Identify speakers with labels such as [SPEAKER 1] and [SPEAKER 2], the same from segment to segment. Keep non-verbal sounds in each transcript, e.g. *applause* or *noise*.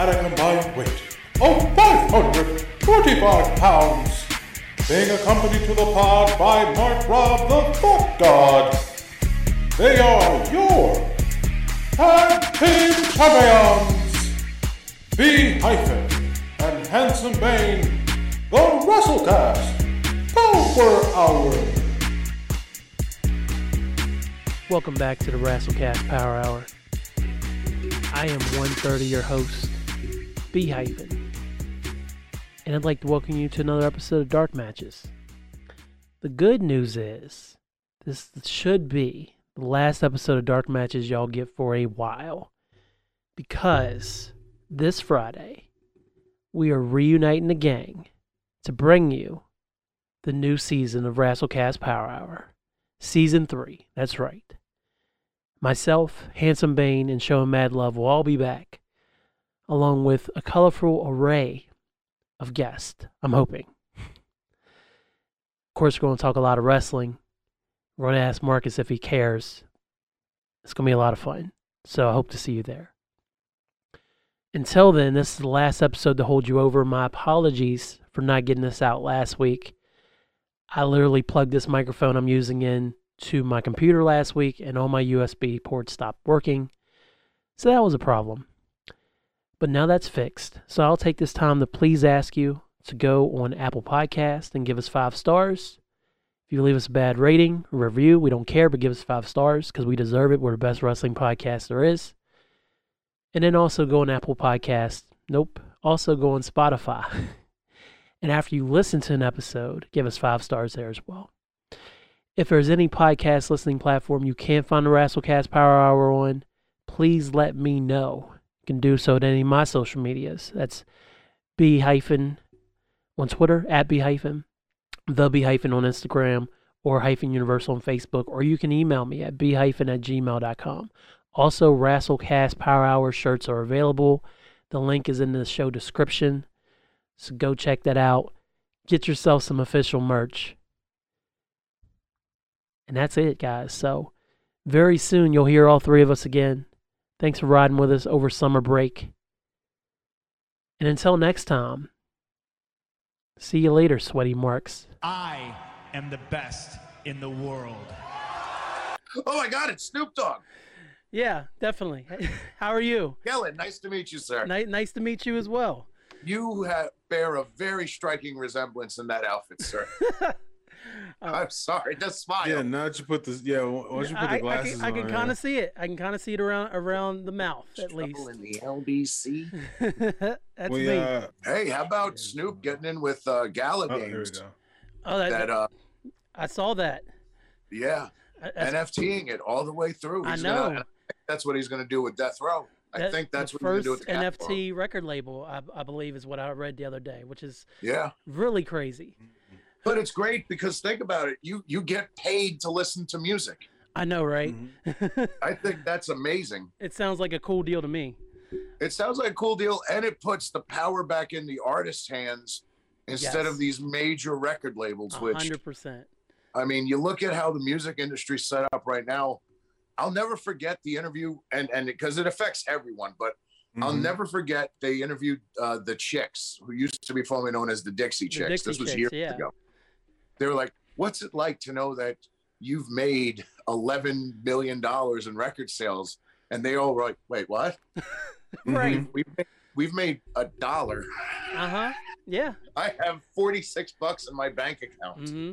[SPEAKER 1] at a combined weight of 545 pounds, being accompanied to the pod by Mark Robb the Thought God. They are your tag team champions, B hyphen and Handsome Bane, the WrestleCast Power Hour.
[SPEAKER 2] Welcome back to the Wrestlecast Power Hour. I am 130, your host, B and I'd like to welcome you to another episode of Dark Matches. The good news is, this should be the last episode of Dark Matches y'all get for a while, because this Friday we are reuniting the gang to bring you the new season of Wrestlecast Power Hour, season three. That's right. Myself, Handsome Bane, and Show Mad Love will all be back, along with a colorful array of guests, I'm hoping. Of course, we're going to talk a lot of wrestling. We're going to ask Marcus if he cares. It's going to be a lot of fun. So I hope to see you there. Until then, this is the last episode to hold you over. My apologies for not getting this out last week. I literally plugged this microphone I'm using in to my computer last week and all my USB ports stopped working. So that was a problem. But now that's fixed. So I'll take this time to please ask you to go on Apple Podcast and give us five stars. If you leave us a bad rating, review, we don't care, but give us five stars because we deserve it. We're the best wrestling podcast there is. And then also go on Apple Podcast. Nope. Also go on Spotify. *laughs* and after you listen to an episode, give us five stars there as well. If there's any podcast listening platform you can't find the Wrestlecast Power Hour on, please let me know. You can do so at any of my social medias. That's B hyphen on Twitter, at B hyphen, the B hyphen on Instagram, or hyphen universal on Facebook, or you can email me at B hyphen at gmail.com. Also, Wrestlecast Power Hour shirts are available. The link is in the show description. So go check that out. Get yourself some official merch. And that's it, guys. So, very soon you'll hear all three of us again. Thanks for riding with us over summer break. And until next time, see you later, sweaty marks.
[SPEAKER 3] I am the best in the world.
[SPEAKER 4] Oh my God, it's Snoop Dogg.
[SPEAKER 2] Yeah, definitely. *laughs* How are you?
[SPEAKER 4] Kellen, nice to meet you, sir.
[SPEAKER 2] Ni- nice to meet you as well.
[SPEAKER 4] You have, bear a very striking resemblance in that outfit, sir. *laughs* *laughs*
[SPEAKER 2] Uh,
[SPEAKER 4] I'm sorry, just smile.
[SPEAKER 1] Yeah, now that you put this, yeah, once you put the glasses
[SPEAKER 2] I can, I can
[SPEAKER 1] on,
[SPEAKER 2] kind of see it. I can kind of see it around around the mouth, at
[SPEAKER 4] Trouble
[SPEAKER 2] least.
[SPEAKER 4] in the LBC. *laughs*
[SPEAKER 2] That's
[SPEAKER 1] we,
[SPEAKER 2] me.
[SPEAKER 1] uh,
[SPEAKER 4] Hey, how about Snoop getting in with uh, Gala
[SPEAKER 1] oh,
[SPEAKER 4] Games?
[SPEAKER 2] oh, that,
[SPEAKER 4] That, uh,
[SPEAKER 2] I saw that.
[SPEAKER 4] yeah,
[SPEAKER 2] I- that's-
[SPEAKER 4] NFTing it all the way through.
[SPEAKER 2] I know.
[SPEAKER 4] Gonna, and I think that's what he's going to do with Death Row. I
[SPEAKER 2] that-
[SPEAKER 4] think that's
[SPEAKER 2] the
[SPEAKER 4] what he's going
[SPEAKER 2] first
[SPEAKER 4] to do with the
[SPEAKER 2] NFT record label. I, I believe is what I read the other day, which is
[SPEAKER 4] Yeah,
[SPEAKER 2] really crazy.
[SPEAKER 4] But it's great because think about it. You you get paid to listen to music.
[SPEAKER 2] I know, right?
[SPEAKER 1] Mhm. *laughs*
[SPEAKER 4] I think that's amazing.
[SPEAKER 2] it sounds like a cool deal to me.
[SPEAKER 4] It sounds like a cool deal, and it puts the power back in the artist's hands instead
[SPEAKER 2] Yes.
[SPEAKER 4] of these major record labels.
[SPEAKER 2] A
[SPEAKER 4] Which
[SPEAKER 2] hundred percent.
[SPEAKER 4] I mean, you look at how the music industry's set up right now. I'll never forget the interview, and and because it affects everyone, but I'll
[SPEAKER 1] Mhm.
[SPEAKER 4] never forget they interviewed uh, the Chicks, who used to be formerly known as the Dixie
[SPEAKER 2] The
[SPEAKER 4] Chicks.
[SPEAKER 2] Dixie
[SPEAKER 4] this was
[SPEAKER 2] Chicks,
[SPEAKER 4] years
[SPEAKER 2] yeah.
[SPEAKER 4] ago. They were like, "What's it like to know that you've made eleven million dollars in record sales?" And they all were like, "Wait, what? *laughs*
[SPEAKER 2] Right.
[SPEAKER 4] We've made, we've made a dollar.
[SPEAKER 2] Uh huh. Yeah.
[SPEAKER 4] I have forty six bucks in my bank account."
[SPEAKER 2] hmm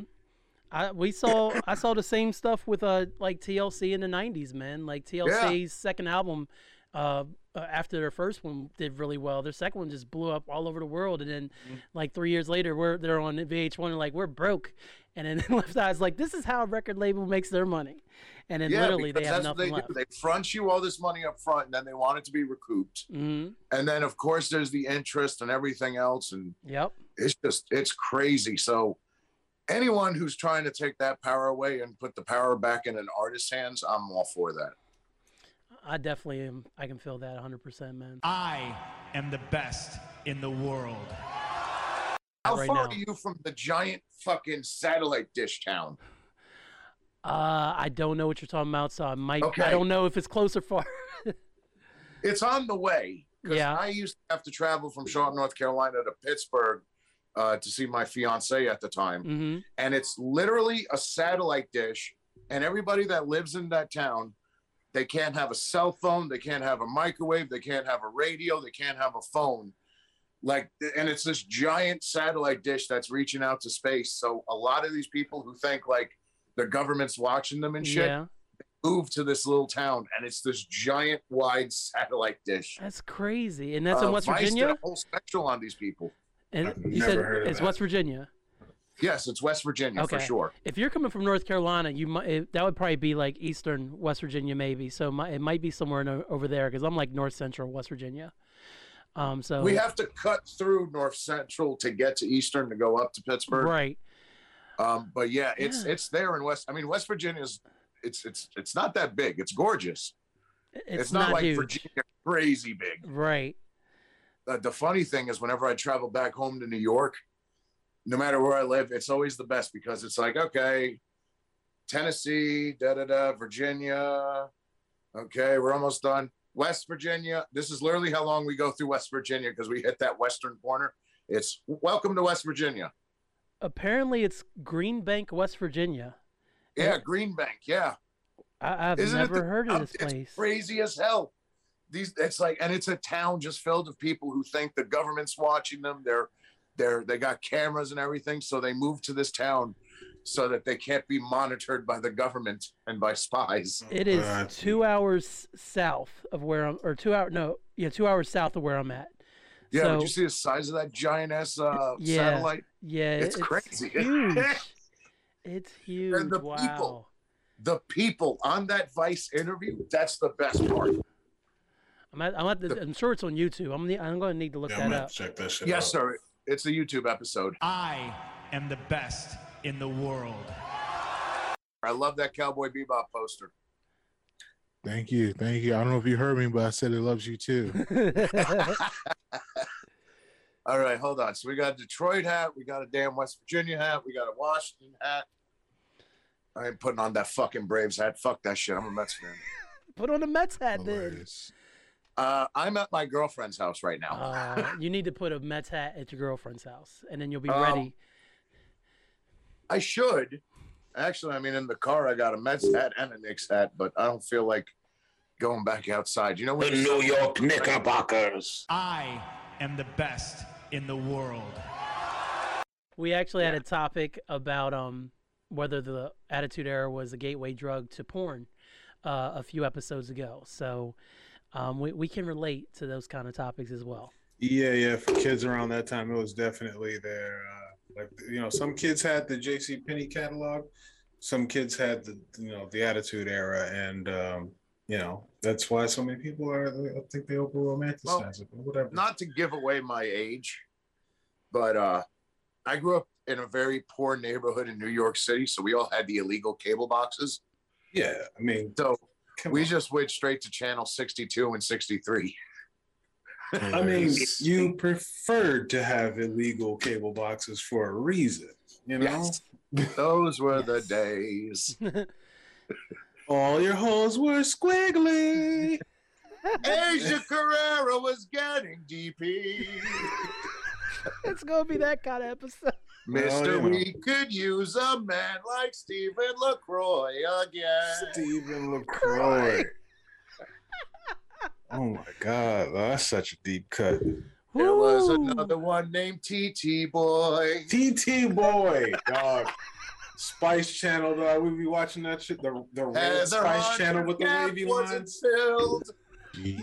[SPEAKER 2] I we saw I saw the same stuff with uh like TLC in the '90s, man. Like TLC's second album, uh, uh, after their first one did really well, their second one just blew up all over the world, and then
[SPEAKER 4] Mm-hmm.
[SPEAKER 2] like three years later, we're they're on VH1 and like we're broke, and then *laughs* Left Eye's like this is how a record label makes their money, and then
[SPEAKER 4] Yeah,
[SPEAKER 2] literally they have nothing
[SPEAKER 4] they
[SPEAKER 2] left.
[SPEAKER 4] do. They front you all this money up front, and then they want it to be recouped.
[SPEAKER 2] hmm
[SPEAKER 4] And then, of course, there's the interest and everything else, and
[SPEAKER 2] Yep.
[SPEAKER 4] it's just it's crazy. So, anyone who's trying to take that power away and put the power back in an artist's hands, I'm all for that.
[SPEAKER 2] I definitely am. I can feel that 100%, man.
[SPEAKER 3] I am the best in the world.
[SPEAKER 4] How
[SPEAKER 2] right
[SPEAKER 4] far
[SPEAKER 2] now.
[SPEAKER 4] are you from the giant fucking satellite dish town?
[SPEAKER 2] Uh, I don't know what you're talking about, so I might.
[SPEAKER 4] Okay.
[SPEAKER 2] I don't know if it's close or far. *laughs*
[SPEAKER 4] It's on the way. 'cause
[SPEAKER 2] Yeah.
[SPEAKER 4] I used to have to travel from Charlotte, North Carolina to Pittsburgh uh, to see my fiance at the time.
[SPEAKER 2] hmm
[SPEAKER 4] And it's literally a satellite dish. And everybody that lives in that town, they can't have a cell phone, they can't have a microwave, they can't have a radio, they can't have a phone. Like, and it's this giant satellite dish that's reaching out to space. So a lot of these people who think like the government's watching them and shit
[SPEAKER 2] Yeah,
[SPEAKER 4] move to this little town, and it's this giant wide *laughs* satellite dish.
[SPEAKER 2] that's crazy, and that's in
[SPEAKER 4] Uh,
[SPEAKER 2] West
[SPEAKER 4] Vice did
[SPEAKER 2] Virginia.
[SPEAKER 4] a whole special on these people.
[SPEAKER 2] And
[SPEAKER 5] I've
[SPEAKER 2] you
[SPEAKER 5] never
[SPEAKER 2] said
[SPEAKER 5] heard of
[SPEAKER 2] it's
[SPEAKER 5] that.
[SPEAKER 2] West Virginia.
[SPEAKER 4] Yes, it's West Virginia for sure.
[SPEAKER 2] If you're coming from North Carolina, you might it, that would probably be like Eastern West Virginia, maybe. So my, it might be somewhere in, over there because I'm like North Central West Virginia. Um, so
[SPEAKER 4] We have to cut through North Central to get to Eastern to go up to Pittsburgh.
[SPEAKER 2] right.
[SPEAKER 4] Um, but yeah, it's
[SPEAKER 2] Yeah.
[SPEAKER 4] it's there in West. I mean, West Virginia's it's it's it's not that big. It's gorgeous.
[SPEAKER 2] It's,
[SPEAKER 4] It's, not, like
[SPEAKER 2] huge.
[SPEAKER 4] Virginia crazy big.
[SPEAKER 2] Right.
[SPEAKER 4] Uh, the funny thing is, whenever I travel back home to New York, no matter where I live, it's always the best because it's like okay, Tennessee, da da da, Virginia. Okay, we're almost done. West Virginia. This is literally how long we go through West Virginia because we hit that western corner. It's welcome to West Virginia.
[SPEAKER 2] Apparently, it's Green Bank, West Virginia.
[SPEAKER 4] Yeah, Green Bank. Yeah.
[SPEAKER 2] I, I've
[SPEAKER 4] Isn't
[SPEAKER 2] never
[SPEAKER 4] the-
[SPEAKER 2] heard of this
[SPEAKER 4] it's
[SPEAKER 2] place.
[SPEAKER 4] crazy as hell. These it's like and it's a town just filled with people who think the government's watching them. They're they're they got cameras and everything, so they moved to this town so that they can't be monitored by the government and by spies.
[SPEAKER 2] It is
[SPEAKER 5] Uh,
[SPEAKER 2] two hours south of where I'm, or two hour no, yeah, two hours south of where I'm at.
[SPEAKER 4] Yeah,
[SPEAKER 2] so,
[SPEAKER 4] did you see the size of that giant ass uh,
[SPEAKER 2] Yeah.
[SPEAKER 4] satellite?
[SPEAKER 2] Yeah,
[SPEAKER 4] It's crazy. *laughs*
[SPEAKER 2] Huge. it's huge.
[SPEAKER 4] the
[SPEAKER 2] wow.
[SPEAKER 4] people. The people on that Vice interview, that's the best part.
[SPEAKER 2] I'm at, I'm at the, I'm sure it's on YouTube. I'm ne- I'm going to need to look
[SPEAKER 5] Yeah, I'm
[SPEAKER 2] that up.
[SPEAKER 5] check that shit
[SPEAKER 4] Yes,
[SPEAKER 5] out.
[SPEAKER 4] sir. It's a YouTube episode.
[SPEAKER 3] I am the best in the world.
[SPEAKER 4] I love that Cowboy Bebop poster.
[SPEAKER 1] Thank you. Thank you. I don't know if you heard me, but I said it loves you too. *laughs* *laughs*
[SPEAKER 4] All right, hold on. So we got a Detroit hat, we got a damn West Virginia hat, we got a Washington hat. I ain't putting on that fucking Braves hat. Fuck that shit. I'm a Mets fan. *laughs*
[SPEAKER 2] Put on a Mets hat then.
[SPEAKER 1] Hilarious.
[SPEAKER 4] Uh, I'm at my girlfriend's house right now.
[SPEAKER 2] Uh, you need to put a Mets hat at your girlfriend's house, and then you'll be
[SPEAKER 4] Um,
[SPEAKER 2] ready.
[SPEAKER 4] I should. Actually, I mean, in the car, I got a Mets hat and a Knicks hat, but I don't feel like going back outside. You know what?
[SPEAKER 5] The New York Knickerbockers.
[SPEAKER 3] I am the best in the world.
[SPEAKER 2] We actually had a topic about um whether the Attitude Era was a gateway drug to porn uh, a few episodes ago. So um, we we can relate to those kind of topics as well.
[SPEAKER 5] Yeah, yeah. For kids around that time, it was definitely there. Uh, like you know, some kids had the J.C. Penney catalog. Some kids had the you know the Attitude Era, and um, you know that's why so many people are. I think they over romanticize it, but whatever.
[SPEAKER 4] Not to give away my age, but uh, I grew up in a very poor neighborhood in New York City, so we all had the illegal cable boxes.
[SPEAKER 5] yeah, I mean,
[SPEAKER 4] So
[SPEAKER 5] come
[SPEAKER 4] we
[SPEAKER 5] on.
[SPEAKER 4] just went straight to channel 62 and 63.
[SPEAKER 5] I mean, you preferred to have illegal cable boxes for a reason, you know.
[SPEAKER 4] Yes. Those were the days. *laughs*
[SPEAKER 5] All your holes were squiggly. *laughs*
[SPEAKER 4] Asia Carrera was getting DP.
[SPEAKER 2] it's gonna be that kind of episode.
[SPEAKER 4] Mister, oh,
[SPEAKER 5] you know.
[SPEAKER 4] we could use a man like Stephen LaCroix again.
[SPEAKER 5] Stephen LaCroix. *laughs* oh my God, oh, that's such a deep cut.
[SPEAKER 4] There was another one named TT Boy.
[SPEAKER 5] TT Boy, dog. Spice Channel, dog. We be watching that shit. The the red Spice Channel with the wavy
[SPEAKER 4] wasn't
[SPEAKER 5] lines.
[SPEAKER 4] filled,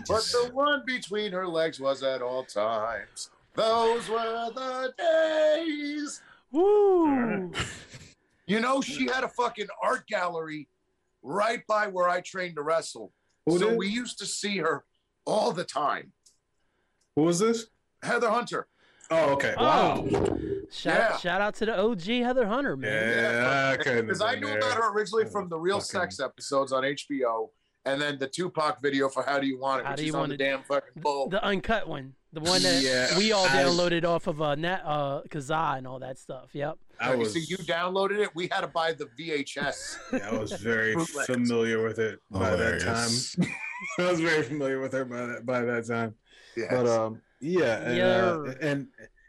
[SPEAKER 4] but the one between her legs was at all times. Those were the days.
[SPEAKER 2] Woo! *laughs*
[SPEAKER 4] You know, she had a fucking art gallery right by where I trained to wrestle.
[SPEAKER 5] Who
[SPEAKER 4] so
[SPEAKER 5] did?
[SPEAKER 4] we used to see her all the time.
[SPEAKER 5] Who was this?
[SPEAKER 4] Heather Hunter.
[SPEAKER 5] Oh, okay.
[SPEAKER 2] Oh.
[SPEAKER 5] Wow.
[SPEAKER 2] Shout
[SPEAKER 4] Yeah.
[SPEAKER 2] shout out to the OG Heather Hunter man.
[SPEAKER 5] Yeah, I.
[SPEAKER 4] Because
[SPEAKER 5] have
[SPEAKER 4] I
[SPEAKER 5] been
[SPEAKER 4] knew
[SPEAKER 5] there.
[SPEAKER 4] about her originally
[SPEAKER 5] Oh,
[SPEAKER 4] from the Real
[SPEAKER 5] fucking-
[SPEAKER 4] Sex episodes on HBO, and then the Tupac video for How Do You Want It,
[SPEAKER 2] How
[SPEAKER 4] which
[SPEAKER 2] Do
[SPEAKER 4] is
[SPEAKER 2] You
[SPEAKER 4] on
[SPEAKER 2] Want
[SPEAKER 4] the
[SPEAKER 2] It?
[SPEAKER 4] damn fucking bull.
[SPEAKER 2] The uncut one, the one that
[SPEAKER 5] Yeah,
[SPEAKER 2] we all
[SPEAKER 5] I-
[SPEAKER 2] downloaded off of uh, Nat, uh, Kazaa and all that stuff. Yep.
[SPEAKER 5] I
[SPEAKER 4] You
[SPEAKER 5] was,
[SPEAKER 4] see, you downloaded it. We had to buy the VHS. *laughs* *laughs*
[SPEAKER 5] I was very familiar with it by that time. I was very familiar with her by that by that time.
[SPEAKER 4] Yes.
[SPEAKER 5] But um, yeah, and,
[SPEAKER 2] Yeah.
[SPEAKER 5] uh, and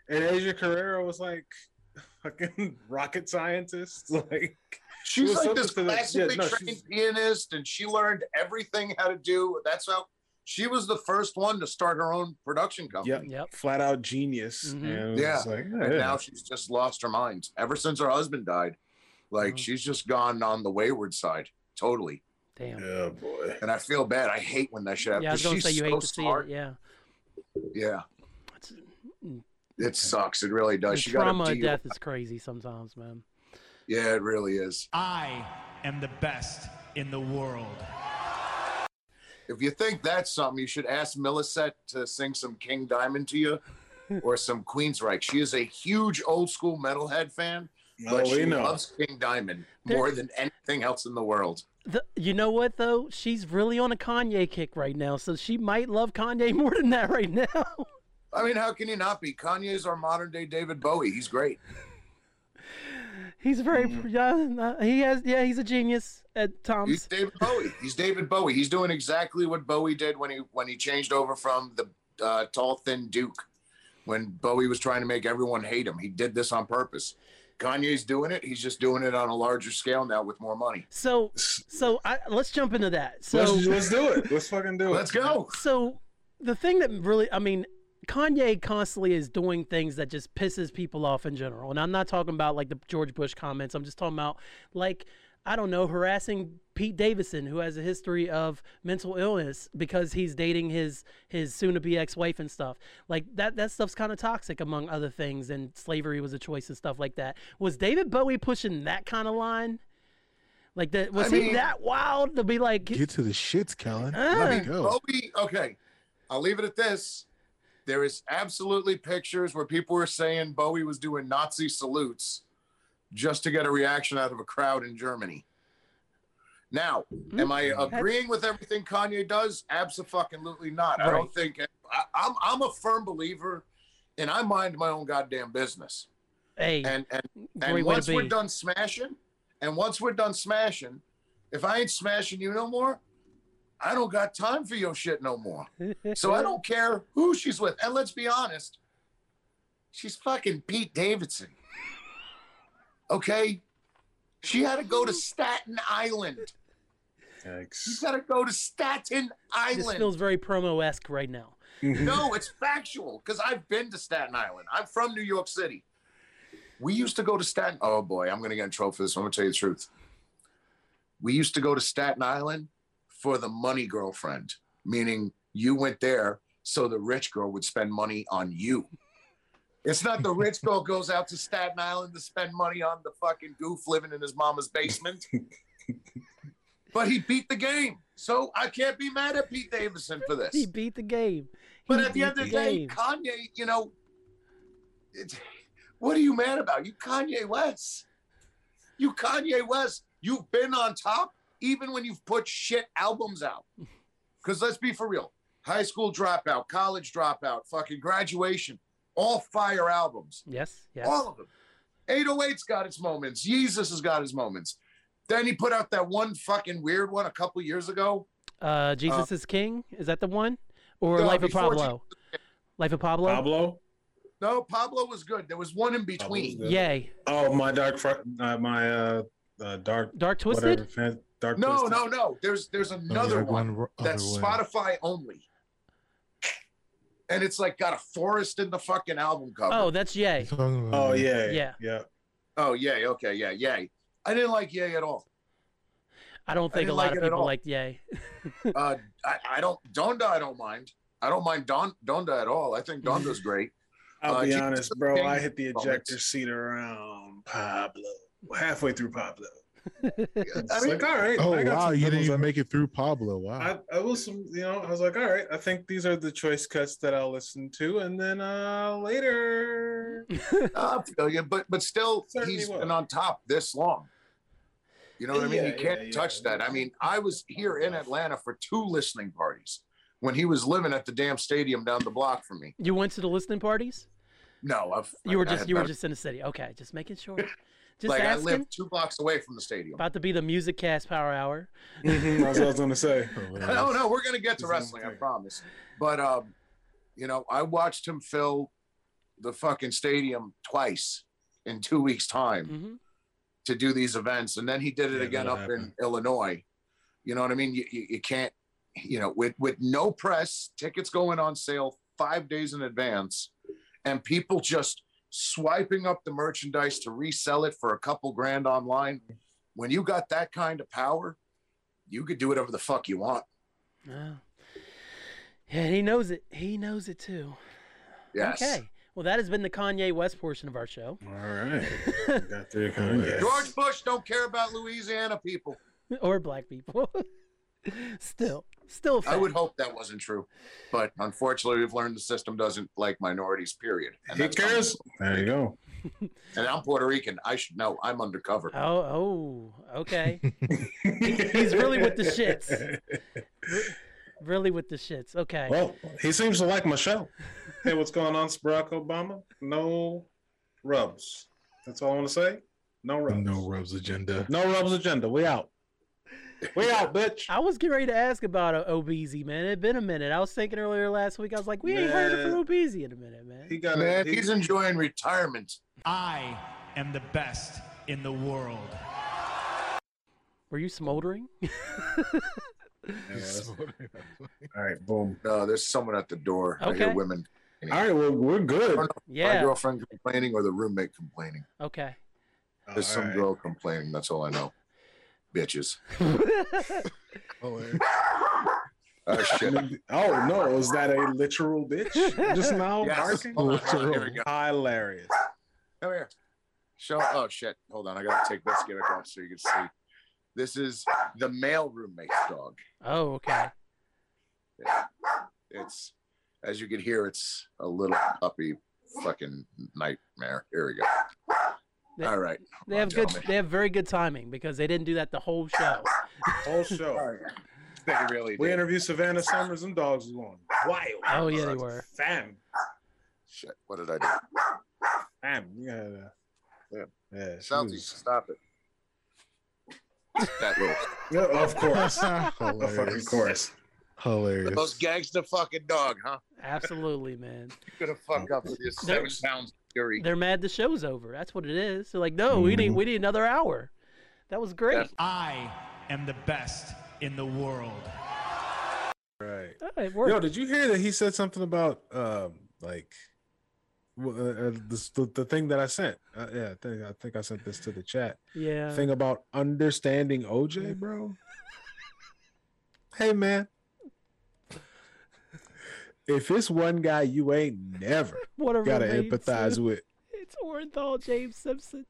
[SPEAKER 5] and Asia Carrera was like *laughs* fucking rocket scientist. Like
[SPEAKER 4] She's
[SPEAKER 5] was
[SPEAKER 4] like this
[SPEAKER 5] something to the-
[SPEAKER 4] classically
[SPEAKER 5] yeah, no,
[SPEAKER 4] trained pianist, and she learned everything how to do. That's how she was the first one to start her own production company.
[SPEAKER 5] Yep.
[SPEAKER 2] Yep.
[SPEAKER 5] flat out genius.
[SPEAKER 2] Mhm.
[SPEAKER 5] And
[SPEAKER 4] Yeah.
[SPEAKER 5] it's like,
[SPEAKER 4] And
[SPEAKER 5] yeah.
[SPEAKER 4] now she's just lost her mind. Ever since her husband died, like
[SPEAKER 2] Mhm.
[SPEAKER 4] she's just gone on the wayward side totally.
[SPEAKER 2] Damn.
[SPEAKER 5] yeah, boy.
[SPEAKER 4] And I feel bad. I hate when that shit happens.
[SPEAKER 2] Yeah, I was
[SPEAKER 4] 'cause
[SPEAKER 2] gonna say you
[SPEAKER 4] so
[SPEAKER 2] hate to see
[SPEAKER 4] smart.
[SPEAKER 2] it. Yeah.
[SPEAKER 4] Yeah,
[SPEAKER 2] It's,
[SPEAKER 4] it sucks. It really does. She got
[SPEAKER 2] trauma
[SPEAKER 4] to
[SPEAKER 2] of death is crazy sometimes, man.
[SPEAKER 4] Yeah, it really is.
[SPEAKER 3] I am the best in the world.
[SPEAKER 4] If you think that's something, you should ask Millicent to sing some King Diamond to you or some Queensryche. She is a huge old school metalhead fan,
[SPEAKER 5] Oh,
[SPEAKER 4] but
[SPEAKER 5] we
[SPEAKER 4] she
[SPEAKER 5] know.
[SPEAKER 4] loves King Diamond
[SPEAKER 2] There-
[SPEAKER 4] more than anything else in the world.
[SPEAKER 2] The, you know what though? She's really on a Kanye kick right now, so she might love Kanye *laughs* more than that right now.
[SPEAKER 4] I mean, how can you not be? Kanye's our modern day David Bowie. He's great.
[SPEAKER 2] he's very
[SPEAKER 4] Mm-hmm.
[SPEAKER 2] yeah. He has yeah. He's a genius at
[SPEAKER 4] He's. David Bowie. He's David Bowie. He's doing exactly what Bowie did when he when he changed over from the uh, tall, thin Duke. When Bowie was trying to make everyone hate him, he did this on purpose. Kanye's doing it. He's just doing it on a larger scale now with more money.
[SPEAKER 2] So so I, let's jump into that. So
[SPEAKER 5] let's, let's do it. Let's fucking do it.
[SPEAKER 4] Let's go.
[SPEAKER 2] so the thing that really I mean Kanye constantly is doing things that just pisses people off in general. And I'm not talking about like the George Bush comments. I'm just talking about like I don't know, harassing Pete Davidson, who has a history of mental illness because he's dating his his soon to be ex wife and stuff. Like that that stuff's kind of toxic among other things and slavery was a choice and stuff like that. Was David Bowie pushing that kind of line? Like that was
[SPEAKER 4] I
[SPEAKER 2] he
[SPEAKER 4] mean-
[SPEAKER 2] that wild to be like
[SPEAKER 6] Get to the shits, Kellen.
[SPEAKER 2] Uh.
[SPEAKER 4] I
[SPEAKER 6] There
[SPEAKER 4] mean,
[SPEAKER 6] you go.
[SPEAKER 4] Bowie. Okay, I'll leave it at this. There is absolutely pictures where people were saying Bowie was doing Nazi salutes just to get a reaction out of a crowd in Germany. Now, am I agreeing with everything Kanye does? Absolutely not. I don't think I, I'm. I'm a firm believer, and I mind my own goddamn business.
[SPEAKER 2] Hey,
[SPEAKER 4] And and and once we're done smashing, and once we're done smashing, if I ain't smashing you no more, I don't got time for your shit no more. *laughs* So I don't care who she's with. And let's be honest, she's fucking Pete Davidson. Okay? She had to go to Staten Island. She's
[SPEAKER 5] Yikes.
[SPEAKER 4] got to go to Staten Island.
[SPEAKER 2] This feels very promo esque right now. *laughs*
[SPEAKER 4] No, it's factual because I've been to Staten Island. I'm from New York City. We used to go to Staten. Oh boy, I'm gonna get in trouble for this. I'm gonna tell you the truth. We used to go to Staten Island for the money girlfriend, meaning you went there so the rich girl would spend money on you. It's not the rich girl goes out to Staten Island to spend money on the fucking goof living in his mama's basement. *laughs* but he beat the game. So I can't be mad at Pete Davidson for this.
[SPEAKER 2] He beat the game.
[SPEAKER 4] But at the end of the day,
[SPEAKER 2] game.
[SPEAKER 4] Kanye, you know, what are you mad about? You Kanye West. You Kanye West. You've been on top even when you've put shit albums out. *laughs* Because let's be for real. High school dropout, college dropout, fucking graduation, all fire albums.
[SPEAKER 2] yes, yes.
[SPEAKER 4] All of them. 808's got its moments. Yeezus has got his moments. Then he put out that one fucking weird one a couple years ago.
[SPEAKER 2] Uh, Jesus is King. Is that the one? Or
[SPEAKER 4] No,
[SPEAKER 2] Life of Pablo? Life of Pablo.
[SPEAKER 5] Pablo.
[SPEAKER 4] No, Pablo was good. There was one in between.
[SPEAKER 2] Yay.
[SPEAKER 5] Oh, my dark, fr- uh, my uh, uh, dark,
[SPEAKER 2] Dark
[SPEAKER 5] whatever,
[SPEAKER 2] Twisted.
[SPEAKER 5] fan, dark.
[SPEAKER 4] No,
[SPEAKER 5] Twisted.
[SPEAKER 4] no, no. There's there's
[SPEAKER 6] Oh,
[SPEAKER 4] another
[SPEAKER 6] yeah,
[SPEAKER 4] one
[SPEAKER 6] one
[SPEAKER 4] that's. Spotify only. And it's like got a forest in the fucking album cover.
[SPEAKER 2] Oh, that's Yay.
[SPEAKER 6] You're talking about-
[SPEAKER 5] Oh yeah,
[SPEAKER 2] Yeah.
[SPEAKER 5] yeah.
[SPEAKER 4] Oh, yay. Okay, yeah, yay. I didn't like yay at all.
[SPEAKER 2] I don't think a lot
[SPEAKER 4] like
[SPEAKER 2] of people
[SPEAKER 4] all.
[SPEAKER 2] liked Yay. *laughs*
[SPEAKER 4] Uh, I, I don't Donda. I don't mind. I don't mind Don Donda at all. I think Donda's great.
[SPEAKER 5] I'll
[SPEAKER 4] Uh,
[SPEAKER 5] be honest, bro. I hit the
[SPEAKER 4] moments.
[SPEAKER 5] ejector seat around Pablo, halfway through Pablo.
[SPEAKER 4] I
[SPEAKER 5] It's
[SPEAKER 4] mean,
[SPEAKER 5] like, all right.
[SPEAKER 6] Oh
[SPEAKER 5] I got
[SPEAKER 6] wow, you didn't even
[SPEAKER 5] on it.
[SPEAKER 6] make it through Pablo. Wow.
[SPEAKER 5] I, I was some, you know, I was like, all right, I think these are the choice cuts that I'll listen to, and then uh later. *laughs*
[SPEAKER 4] I feel you, but but still,
[SPEAKER 5] Certainly
[SPEAKER 4] he's
[SPEAKER 5] will.
[SPEAKER 4] been on top this long. You know what I mean?
[SPEAKER 5] Yeah,
[SPEAKER 4] you can't
[SPEAKER 5] yeah,
[SPEAKER 4] touch
[SPEAKER 5] yeah.
[SPEAKER 4] that. I mean, I was here in Atlanta for two listening parties when he was living at the damn stadium down the block from me.
[SPEAKER 2] you went to the listening parties?
[SPEAKER 4] No, I've,
[SPEAKER 2] You were
[SPEAKER 4] I
[SPEAKER 2] just
[SPEAKER 4] had
[SPEAKER 2] you were
[SPEAKER 4] better-
[SPEAKER 2] just in the city. Okay, just making sure. *laughs* Just
[SPEAKER 4] like
[SPEAKER 2] asking.
[SPEAKER 4] I live two blocks away from the stadium.
[SPEAKER 2] About to be the Music Cast Power Hour.
[SPEAKER 5] Mhm, that's what I was gonna say. *laughs* *laughs*
[SPEAKER 4] No, no, we're gonna get to
[SPEAKER 5] He's
[SPEAKER 4] wrestling, I promise. But um, you know, I watched him fill the fucking stadium twice in two weeks' time
[SPEAKER 2] hmm
[SPEAKER 4] to do these events, and then he did it
[SPEAKER 5] Yeah,
[SPEAKER 4] again up
[SPEAKER 5] happen.
[SPEAKER 4] in Illinois. You know what I mean? You, you, you can't, you know, with with no press, tickets going on sale five days in advance, and people just swiping up the merchandise to resell it for a couple grand online. When you got that kind of power, you could do whatever the fuck you want.
[SPEAKER 2] Yeah. yeah, he knows it. He knows it too.
[SPEAKER 4] Yes.
[SPEAKER 2] Okay. Well, that has been the Kanye West portion of our show.
[SPEAKER 5] All right. *laughs* Got the Kanye.
[SPEAKER 4] George Bush don't care about Louisiana people.
[SPEAKER 2] or black people. *laughs* still, still.
[SPEAKER 4] I would hope that wasn't true, but unfortunately, we've learned the system doesn't like minorities. Period. And
[SPEAKER 5] He cares. There you go. *laughs*
[SPEAKER 4] And I'm Puerto Rican. I should know. I'm undercover.
[SPEAKER 2] Oh, oh, okay. *laughs* He's really with the shits. really with the shits. Okay.
[SPEAKER 5] Well, he seems to like Michelle. *laughs* Hey, what's going on, Barack Obama? No rubs. That's all I want to say. No rubs.
[SPEAKER 6] No Rubs agenda.
[SPEAKER 5] No rubs agenda. We out. We out, bitch.
[SPEAKER 2] I was getting ready to ask about uh, Obeezy, man. It had been a minute. I was thinking earlier last week. I was like, we ain't heard it from
[SPEAKER 5] Man.
[SPEAKER 2] Obeezy in a minute, man.
[SPEAKER 5] He got
[SPEAKER 4] Man,
[SPEAKER 5] it.
[SPEAKER 4] he's enjoying retirement.
[SPEAKER 3] I am the best in the world.
[SPEAKER 2] Were you smoldering? *laughs* *laughs*
[SPEAKER 5] all right, boom.
[SPEAKER 4] No, there's someone at the door. I hear women.
[SPEAKER 5] All right, well, we're good. Yeah.
[SPEAKER 4] My
[SPEAKER 2] yeah.
[SPEAKER 4] girlfriend complaining or the roommate complaining.
[SPEAKER 2] Okay.
[SPEAKER 4] There's
[SPEAKER 5] All
[SPEAKER 4] some
[SPEAKER 5] right.
[SPEAKER 4] girl complaining. That's all I know. Bitches.
[SPEAKER 6] Hilarious.
[SPEAKER 4] Oh, oh shit.
[SPEAKER 5] Oh no, is that a literal bitch just now? *laughs*
[SPEAKER 4] Yes.
[SPEAKER 5] barking?
[SPEAKER 4] Hold on, hold on, here we go.
[SPEAKER 5] Hilarious.
[SPEAKER 4] Come here. Show. Oh shit. Hold on. I gotta take this gimmick off so you can see. This is the male roommate's dog.
[SPEAKER 2] oh, okay.
[SPEAKER 4] It's as you can hear, it's a little puppy fucking nightmare. Here we go.
[SPEAKER 2] They-
[SPEAKER 4] All right.
[SPEAKER 2] They
[SPEAKER 4] Come
[SPEAKER 2] have good.
[SPEAKER 4] gentlemen.
[SPEAKER 2] They have very good timing because they didn't do that the whole show.
[SPEAKER 5] Whole show.
[SPEAKER 4] They really
[SPEAKER 5] We
[SPEAKER 4] did.
[SPEAKER 5] interviewed Savannah Summers and dogs was going wild.
[SPEAKER 2] Oh yeah, they were.
[SPEAKER 5] Fam.
[SPEAKER 4] Shit. What did I do?
[SPEAKER 5] Fam. You gotta, uh,
[SPEAKER 4] Yeah.
[SPEAKER 5] yeah. she
[SPEAKER 4] Southie,
[SPEAKER 5] was-
[SPEAKER 4] stop it. That little, *laughs*
[SPEAKER 5] Yeah, of course. *laughs* of fucking course.
[SPEAKER 6] Hilarious.
[SPEAKER 4] the most gangster fucking dog, huh?
[SPEAKER 2] Absolutely, man.
[SPEAKER 4] You're gonna fuck up with your seven pounds of fury.
[SPEAKER 2] They're mad the show's over. That's what it is. They're like, no, we need we need another hour. That was great.
[SPEAKER 4] Yes.
[SPEAKER 3] I am the best in the world.
[SPEAKER 5] Right.
[SPEAKER 2] All right, work.
[SPEAKER 5] Yo, did you hear that he said something about um like uh, uh, the, the thing that I sent? Uh, yeah, I think I think I sent this to the chat.
[SPEAKER 2] yeah.
[SPEAKER 5] Thing about understanding OJ, bro. *laughs* hey man, if it's one guy you ain't never *laughs* gotta empathize
[SPEAKER 2] too.
[SPEAKER 5] with,
[SPEAKER 2] It's Orenthal James Simpson.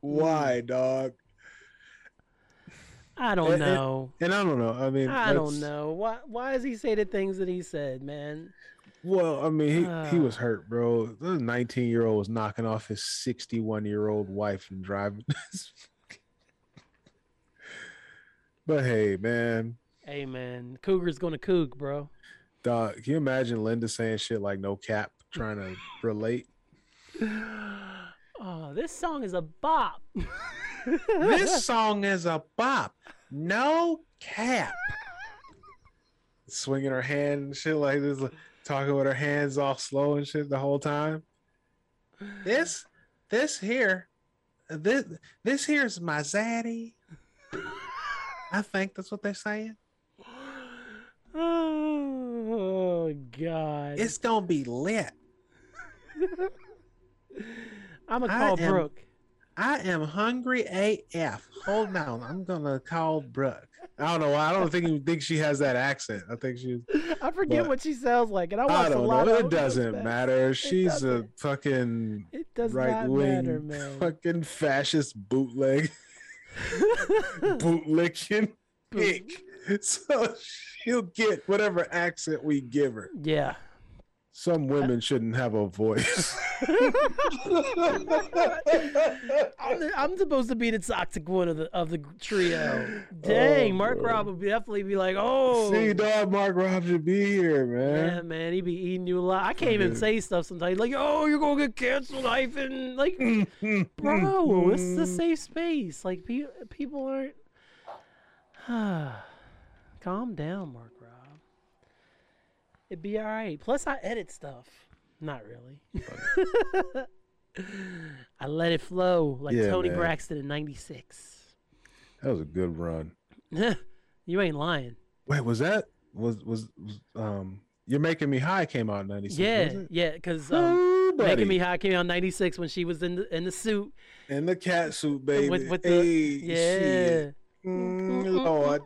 [SPEAKER 5] why, dog?
[SPEAKER 2] I don't
[SPEAKER 5] And- and-
[SPEAKER 2] know.
[SPEAKER 5] And I don't know. I mean,
[SPEAKER 2] I don't know. Why why does he say the things that he said, man?
[SPEAKER 5] Well, I mean, he, he
[SPEAKER 2] Ah.
[SPEAKER 5] was hurt, bro. The 19 year old was knocking off his 61 year old wife and driving. *laughs* but hey, man,
[SPEAKER 2] Hey man, Cougar's gonna coog, bro.
[SPEAKER 5] dog, can you imagine Linda saying shit like no cap, trying to *laughs* relate?
[SPEAKER 2] Oh, this song is a bop.
[SPEAKER 5] this *laughs* song is a bop, no cap. Swinging her hand and shit like this, talking with her hands off slow and shit the whole time. This, this here, this, this here's my zaddy. I think that's what they're saying. *gasps*
[SPEAKER 2] Oh God.
[SPEAKER 5] It's gonna be lit. *laughs*
[SPEAKER 2] I'm gonna
[SPEAKER 5] I
[SPEAKER 2] call
[SPEAKER 5] am-
[SPEAKER 2] Brooke.
[SPEAKER 5] I am hungry AF. Hold on, I'm gonna call Brooke. I don't know. I don't think you think she has that accent. I think she's.
[SPEAKER 2] I forget
[SPEAKER 5] but-
[SPEAKER 2] what she sounds like, and I
[SPEAKER 5] I
[SPEAKER 2] a
[SPEAKER 5] don't
[SPEAKER 2] lot
[SPEAKER 5] know.
[SPEAKER 2] of
[SPEAKER 5] It doesn't matter. She's a
[SPEAKER 2] doesn't.
[SPEAKER 5] fucking
[SPEAKER 2] It does
[SPEAKER 5] right wing,
[SPEAKER 2] matter, man.
[SPEAKER 5] fucking fascist bootleg, *laughs* *laughs* bootlicking pig. *laughs* So she'll get whatever accent we give her.
[SPEAKER 2] yeah,
[SPEAKER 5] some uh, women shouldn't have a voice. *laughs*
[SPEAKER 2] I'm, the- I'm supposed to be the toxic one of the of the trio. Oh, Dang,
[SPEAKER 5] Oh,
[SPEAKER 2] Mark
[SPEAKER 5] bro.
[SPEAKER 2] Rob would definitely be like, oh,
[SPEAKER 5] See, dog, Mark Rob should be here,
[SPEAKER 2] yeah,
[SPEAKER 5] man.
[SPEAKER 2] man, he be eating you alive. I can't even say stuff sometimes. Like, oh, you're gonna get canceled, hyphen. Like, *laughs* bro, this is a safe space. Like, pe- people aren't. *sighs* *sighs* Calm down, Mark Rob. It'd be all right. Plus, I edit stuff. Not really. *laughs* I let it flow like
[SPEAKER 5] Yeah,
[SPEAKER 2] Tony
[SPEAKER 5] man.
[SPEAKER 2] Braxton in '96.
[SPEAKER 5] That was a good run. *laughs*
[SPEAKER 2] you ain't lying.
[SPEAKER 5] Wait, was that was was, was um? You're making me high came out in '96.
[SPEAKER 2] Yeah, yeah, because um, Making Me High came out in '96 when she was in the in the suit
[SPEAKER 5] in the cat suit, baby.
[SPEAKER 2] with with the
[SPEAKER 5] Hey,
[SPEAKER 2] yeah.
[SPEAKER 5] Mm, Lord.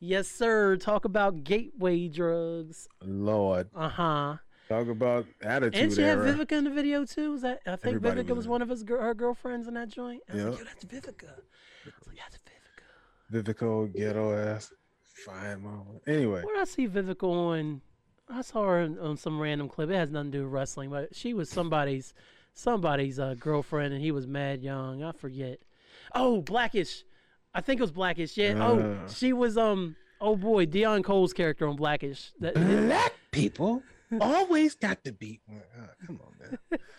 [SPEAKER 2] Yes, sir. Talk about gateway drugs.
[SPEAKER 5] Lord.
[SPEAKER 2] Uh huh.
[SPEAKER 5] Talk about attitude
[SPEAKER 2] And she had
[SPEAKER 5] era.
[SPEAKER 2] Vivica in the video too. Was that? I think
[SPEAKER 5] Everybody
[SPEAKER 2] Vivica
[SPEAKER 5] was
[SPEAKER 2] was one of his her girlfriends in that joint. I was like, Yo, that's Vivica. I was like, that's Vivica.
[SPEAKER 5] Vivica ghetto ass. Fine, mama. Anyway,
[SPEAKER 2] Where I see Vivica on? I saw her on, on some random clip. It has nothing to do with wrestling, but she was somebody's somebody's uh, girlfriend, and he was mad young. I forget. Oh, Blackish. I think it was Blackish. Yeah. oh,
[SPEAKER 5] Uh.
[SPEAKER 2] she was um. Oh boy, Deon Cole's character on Blackish. That,
[SPEAKER 5] black people always got to beat. Uh, come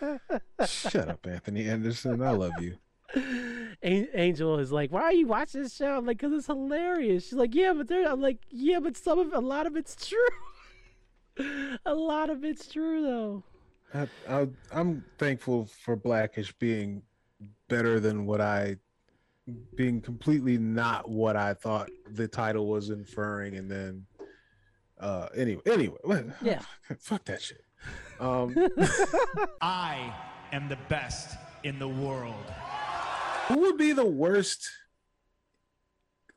[SPEAKER 5] on, man. Shut up, Anthony Anderson. I love you.
[SPEAKER 2] Angel is like, "Why are you watching this show?" I'm like, "Cause it's hilarious." She's like, "Yeah, but there." I'm like, "Yeah, but some of a lot of it's true. *laughs* a lot of it's true though."
[SPEAKER 5] I, I, I'm thankful for Blackish being better than what I, being completely not what I thought the title was inferring, and then, uh, anyway, anyway, *laughs*
[SPEAKER 2] Yeah.
[SPEAKER 5] fuck that shit. Um, *laughs*
[SPEAKER 3] I am the best in the world.
[SPEAKER 5] who would be the worst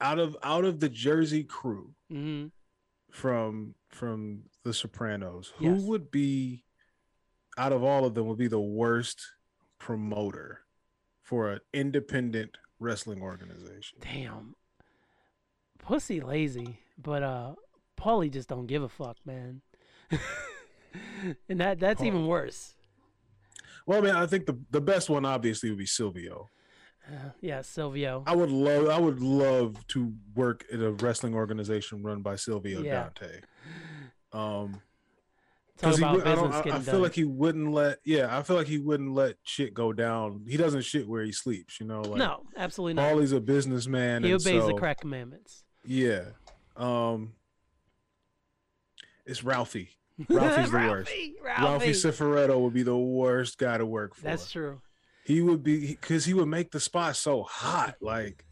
[SPEAKER 5] out of out of the Jersey crew
[SPEAKER 2] hmm
[SPEAKER 5] from from The Sopranos? Who
[SPEAKER 2] Yes.
[SPEAKER 5] would be out of all of them would be the worst promoter for an independent wrestling organization?
[SPEAKER 2] Damn. Pussy lazy, but uh Paulie just don't give a fuck, man. *laughs* and that that's even worse.
[SPEAKER 5] Well, I mean, I think the the best one obviously would be Silvio.
[SPEAKER 2] Uh, yeah, Silvio.
[SPEAKER 5] I would love I would love to work at a wrestling organization run by Silvio
[SPEAKER 2] Yeah.
[SPEAKER 5] Dante. Um Because he, would- I, don't, I, I feel like he wouldn't let. Yeah, I feel like he wouldn't let shit go down. He doesn't shit where he sleeps. You know, like
[SPEAKER 2] no, absolutely not.
[SPEAKER 5] Paulie's a businessman.
[SPEAKER 2] he obeys the crack commandments.
[SPEAKER 5] Yeah, um, it's Ralphie. *laughs* Ralphie's the worst.
[SPEAKER 2] Ralphie,
[SPEAKER 5] Ralphie
[SPEAKER 2] Ralphie.
[SPEAKER 5] Cifaretto would be the worst guy to work for.
[SPEAKER 2] That's true.
[SPEAKER 5] He would be because he would make the spot so hot, like.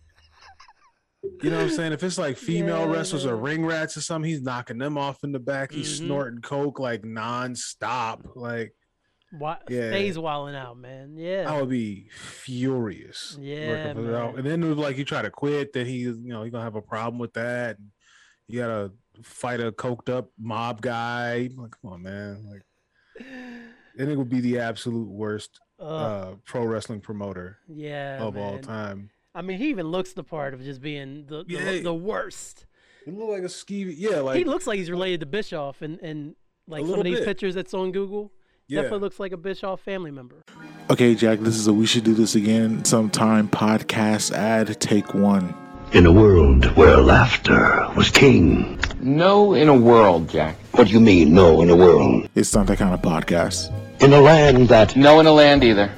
[SPEAKER 5] You know what I'm saying? If it's like female
[SPEAKER 2] Yeah,
[SPEAKER 5] wrestlers or ring rats or something, he's knocking them off in the back. He's
[SPEAKER 2] Mhm.
[SPEAKER 5] snorting coke like nonstop. Like
[SPEAKER 2] Why,
[SPEAKER 5] Yeah.
[SPEAKER 2] Stays wilding out, man. Yeah.
[SPEAKER 5] I would be furious.
[SPEAKER 2] Yeah,
[SPEAKER 5] working for And then it was like you try to quit, then he, you know, you're gonna have a problem with that. You gotta fight a coked up mob guy. Like, come on, man. Like, and it would be the absolute worst
[SPEAKER 2] Ugh,
[SPEAKER 5] uh, pro wrestling promoter
[SPEAKER 2] yeah.
[SPEAKER 5] of all time.
[SPEAKER 2] I mean, he even looks the part of just being the the,
[SPEAKER 5] Yeah.
[SPEAKER 2] the worst.
[SPEAKER 5] He looked like a skeevy. Yeah, like
[SPEAKER 2] he looks like he's related to Bischoff, and and like some of these
[SPEAKER 5] bit.
[SPEAKER 2] pictures that's on Google.
[SPEAKER 5] yeah.
[SPEAKER 2] Definitely looks like a Bischoff family member.
[SPEAKER 7] Okay, Jack, this is a We Should Do This Again Sometime podcast ad. Take one.
[SPEAKER 8] In a world where laughter was king.
[SPEAKER 9] No, in a world, Jack.
[SPEAKER 8] What do you mean, no, in a world?
[SPEAKER 7] It's not that kind of podcast.
[SPEAKER 8] In a land that,
[SPEAKER 9] No, in a land either.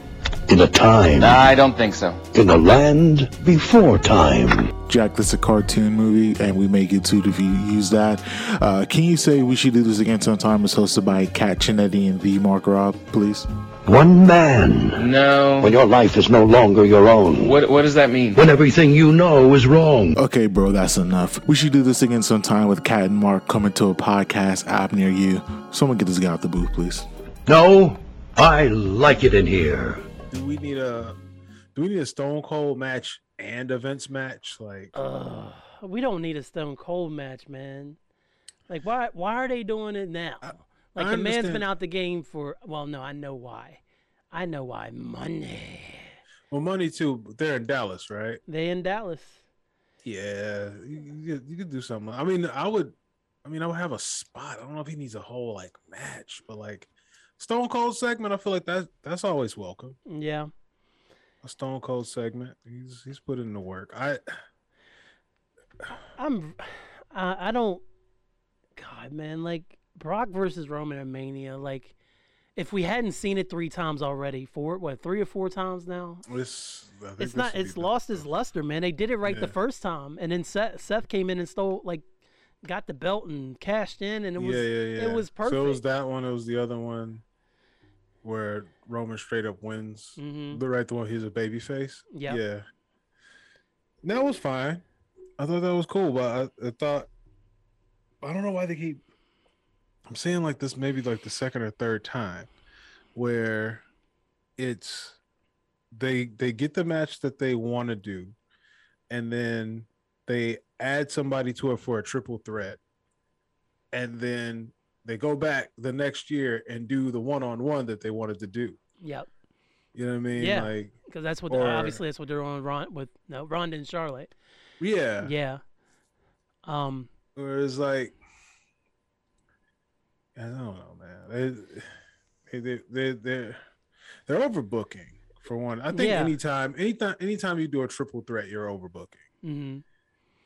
[SPEAKER 8] In a time,
[SPEAKER 9] I don't think so.
[SPEAKER 8] in a land before time.
[SPEAKER 7] Jack, this is a cartoon movie, and we may get sued if you use that. Uh, can you say We Should Do This Again Sometime It's hosted by Kat Chinetti and V. Mark Rob, please?
[SPEAKER 8] One man.
[SPEAKER 9] No.
[SPEAKER 8] When your life is no longer your own.
[SPEAKER 9] What What does that mean?
[SPEAKER 8] When everything you know is wrong.
[SPEAKER 7] Okay, bro, that's enough. We should do this again sometime with Kat and Mark coming to a podcast app near you. Someone get this guy out the booth, please.
[SPEAKER 8] No, I like it in here.
[SPEAKER 5] Do we need a do we need a Stone Cold match and a Vince match? Like,
[SPEAKER 2] Ugh, we don't need a Stone Cold match, man. Like, why why are they doing it now? like,
[SPEAKER 5] I
[SPEAKER 2] the man's been out the game for. Well, no, I know why. I know why. Money.
[SPEAKER 5] well, money too. They're in Dallas, right?
[SPEAKER 2] They in Dallas.
[SPEAKER 5] Yeah, you, you, you could do something. I mean, I would. I mean, I would have a spot. I don't know if he needs a whole like match, but like Stone Cold segment, I feel like that that's always welcome.
[SPEAKER 2] Yeah.
[SPEAKER 5] A Stone Cold segment. He's he's put in the work. I *sighs*
[SPEAKER 2] I'm I, I don't God man, like Brock versus Roman at Mania, like if we hadn't seen it three times already, four what, three or four times now?
[SPEAKER 5] It's
[SPEAKER 2] It's not it's lost its luster, man. They did it right the first time. And then Seth, Seth came in and stole like got the belt and cashed in and it was
[SPEAKER 5] yeah, yeah, yeah.
[SPEAKER 2] it was perfect.
[SPEAKER 5] So it was that one. It was the other one where Roman straight up wins.
[SPEAKER 2] Mhm.
[SPEAKER 5] The right the one he's a baby face.
[SPEAKER 2] Yep.
[SPEAKER 5] Yeah. That was fine. I thought that was cool, but I, I thought I don't know why they keep I'm saying like this maybe like the second or third time where it's they they get the match that they want to do and then they add somebody to it for a triple threat and then they go back the next year and do the one-on-one that they wanted to do
[SPEAKER 2] Yep.
[SPEAKER 5] you know what i mean
[SPEAKER 2] Yeah.
[SPEAKER 5] like
[SPEAKER 2] Because that's what
[SPEAKER 5] or-
[SPEAKER 2] obviously that's what they're on Ron, with no Ronda and Charlotte.
[SPEAKER 5] yeah
[SPEAKER 2] Yeah. Um
[SPEAKER 5] whereas like i don't know man they they they they're they're overbooking for one i think
[SPEAKER 2] Yeah.
[SPEAKER 5] anytime anytime anytime you do a triple threat you're overbooking
[SPEAKER 2] mhm.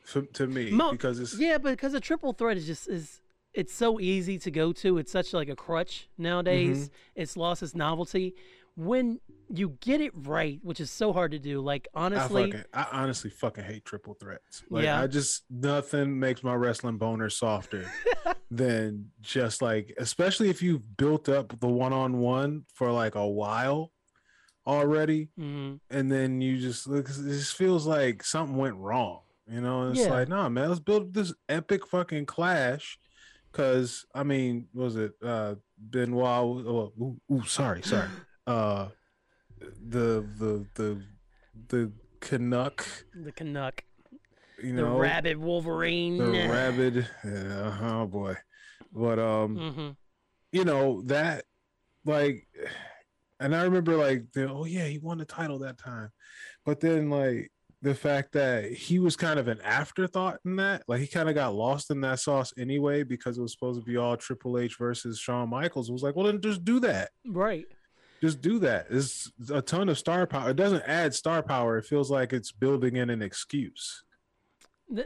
[SPEAKER 5] For, to me
[SPEAKER 2] Mo-
[SPEAKER 5] because it's
[SPEAKER 2] Yeah, but because a triple threat is just is it's so easy to go to. It's such like a crutch nowadays.
[SPEAKER 5] Mm-hmm.
[SPEAKER 2] It's lost its novelty. When you get it right, which is so hard to do, like honestly,
[SPEAKER 5] I, fucking, I honestly fucking hate triple threats. Like
[SPEAKER 2] Yeah.
[SPEAKER 5] I just nothing makes my wrestling boner softer *laughs* than just like, especially if you've built up the one on one for like a while already,
[SPEAKER 2] mhm.
[SPEAKER 5] and then you just look. It just feels like something went wrong. You know, and it's
[SPEAKER 2] Yeah.
[SPEAKER 5] like, nah, man, let's build this epic fucking clash. Cause I mean, was it uh Benoit? Oh, ooh, ooh, sorry, sorry. *laughs* Uh, the the the the Canuck,
[SPEAKER 2] the Canuck,
[SPEAKER 5] you
[SPEAKER 2] the
[SPEAKER 5] know,
[SPEAKER 2] rabid Wolverine,
[SPEAKER 5] the *laughs* rabid. Yeah, oh boy, but um,
[SPEAKER 2] hmm
[SPEAKER 5] you know that like and i remember like the, oh yeah he won the title that time but then like the fact that he was kind of an afterthought in that like he kind of got lost in that sauce anyway because it was supposed to be all triple h versus Shawn michaels it was like well then just do that
[SPEAKER 2] Right.
[SPEAKER 5] just do that it's a ton of star power it doesn't add star power it feels like it's building in an excuse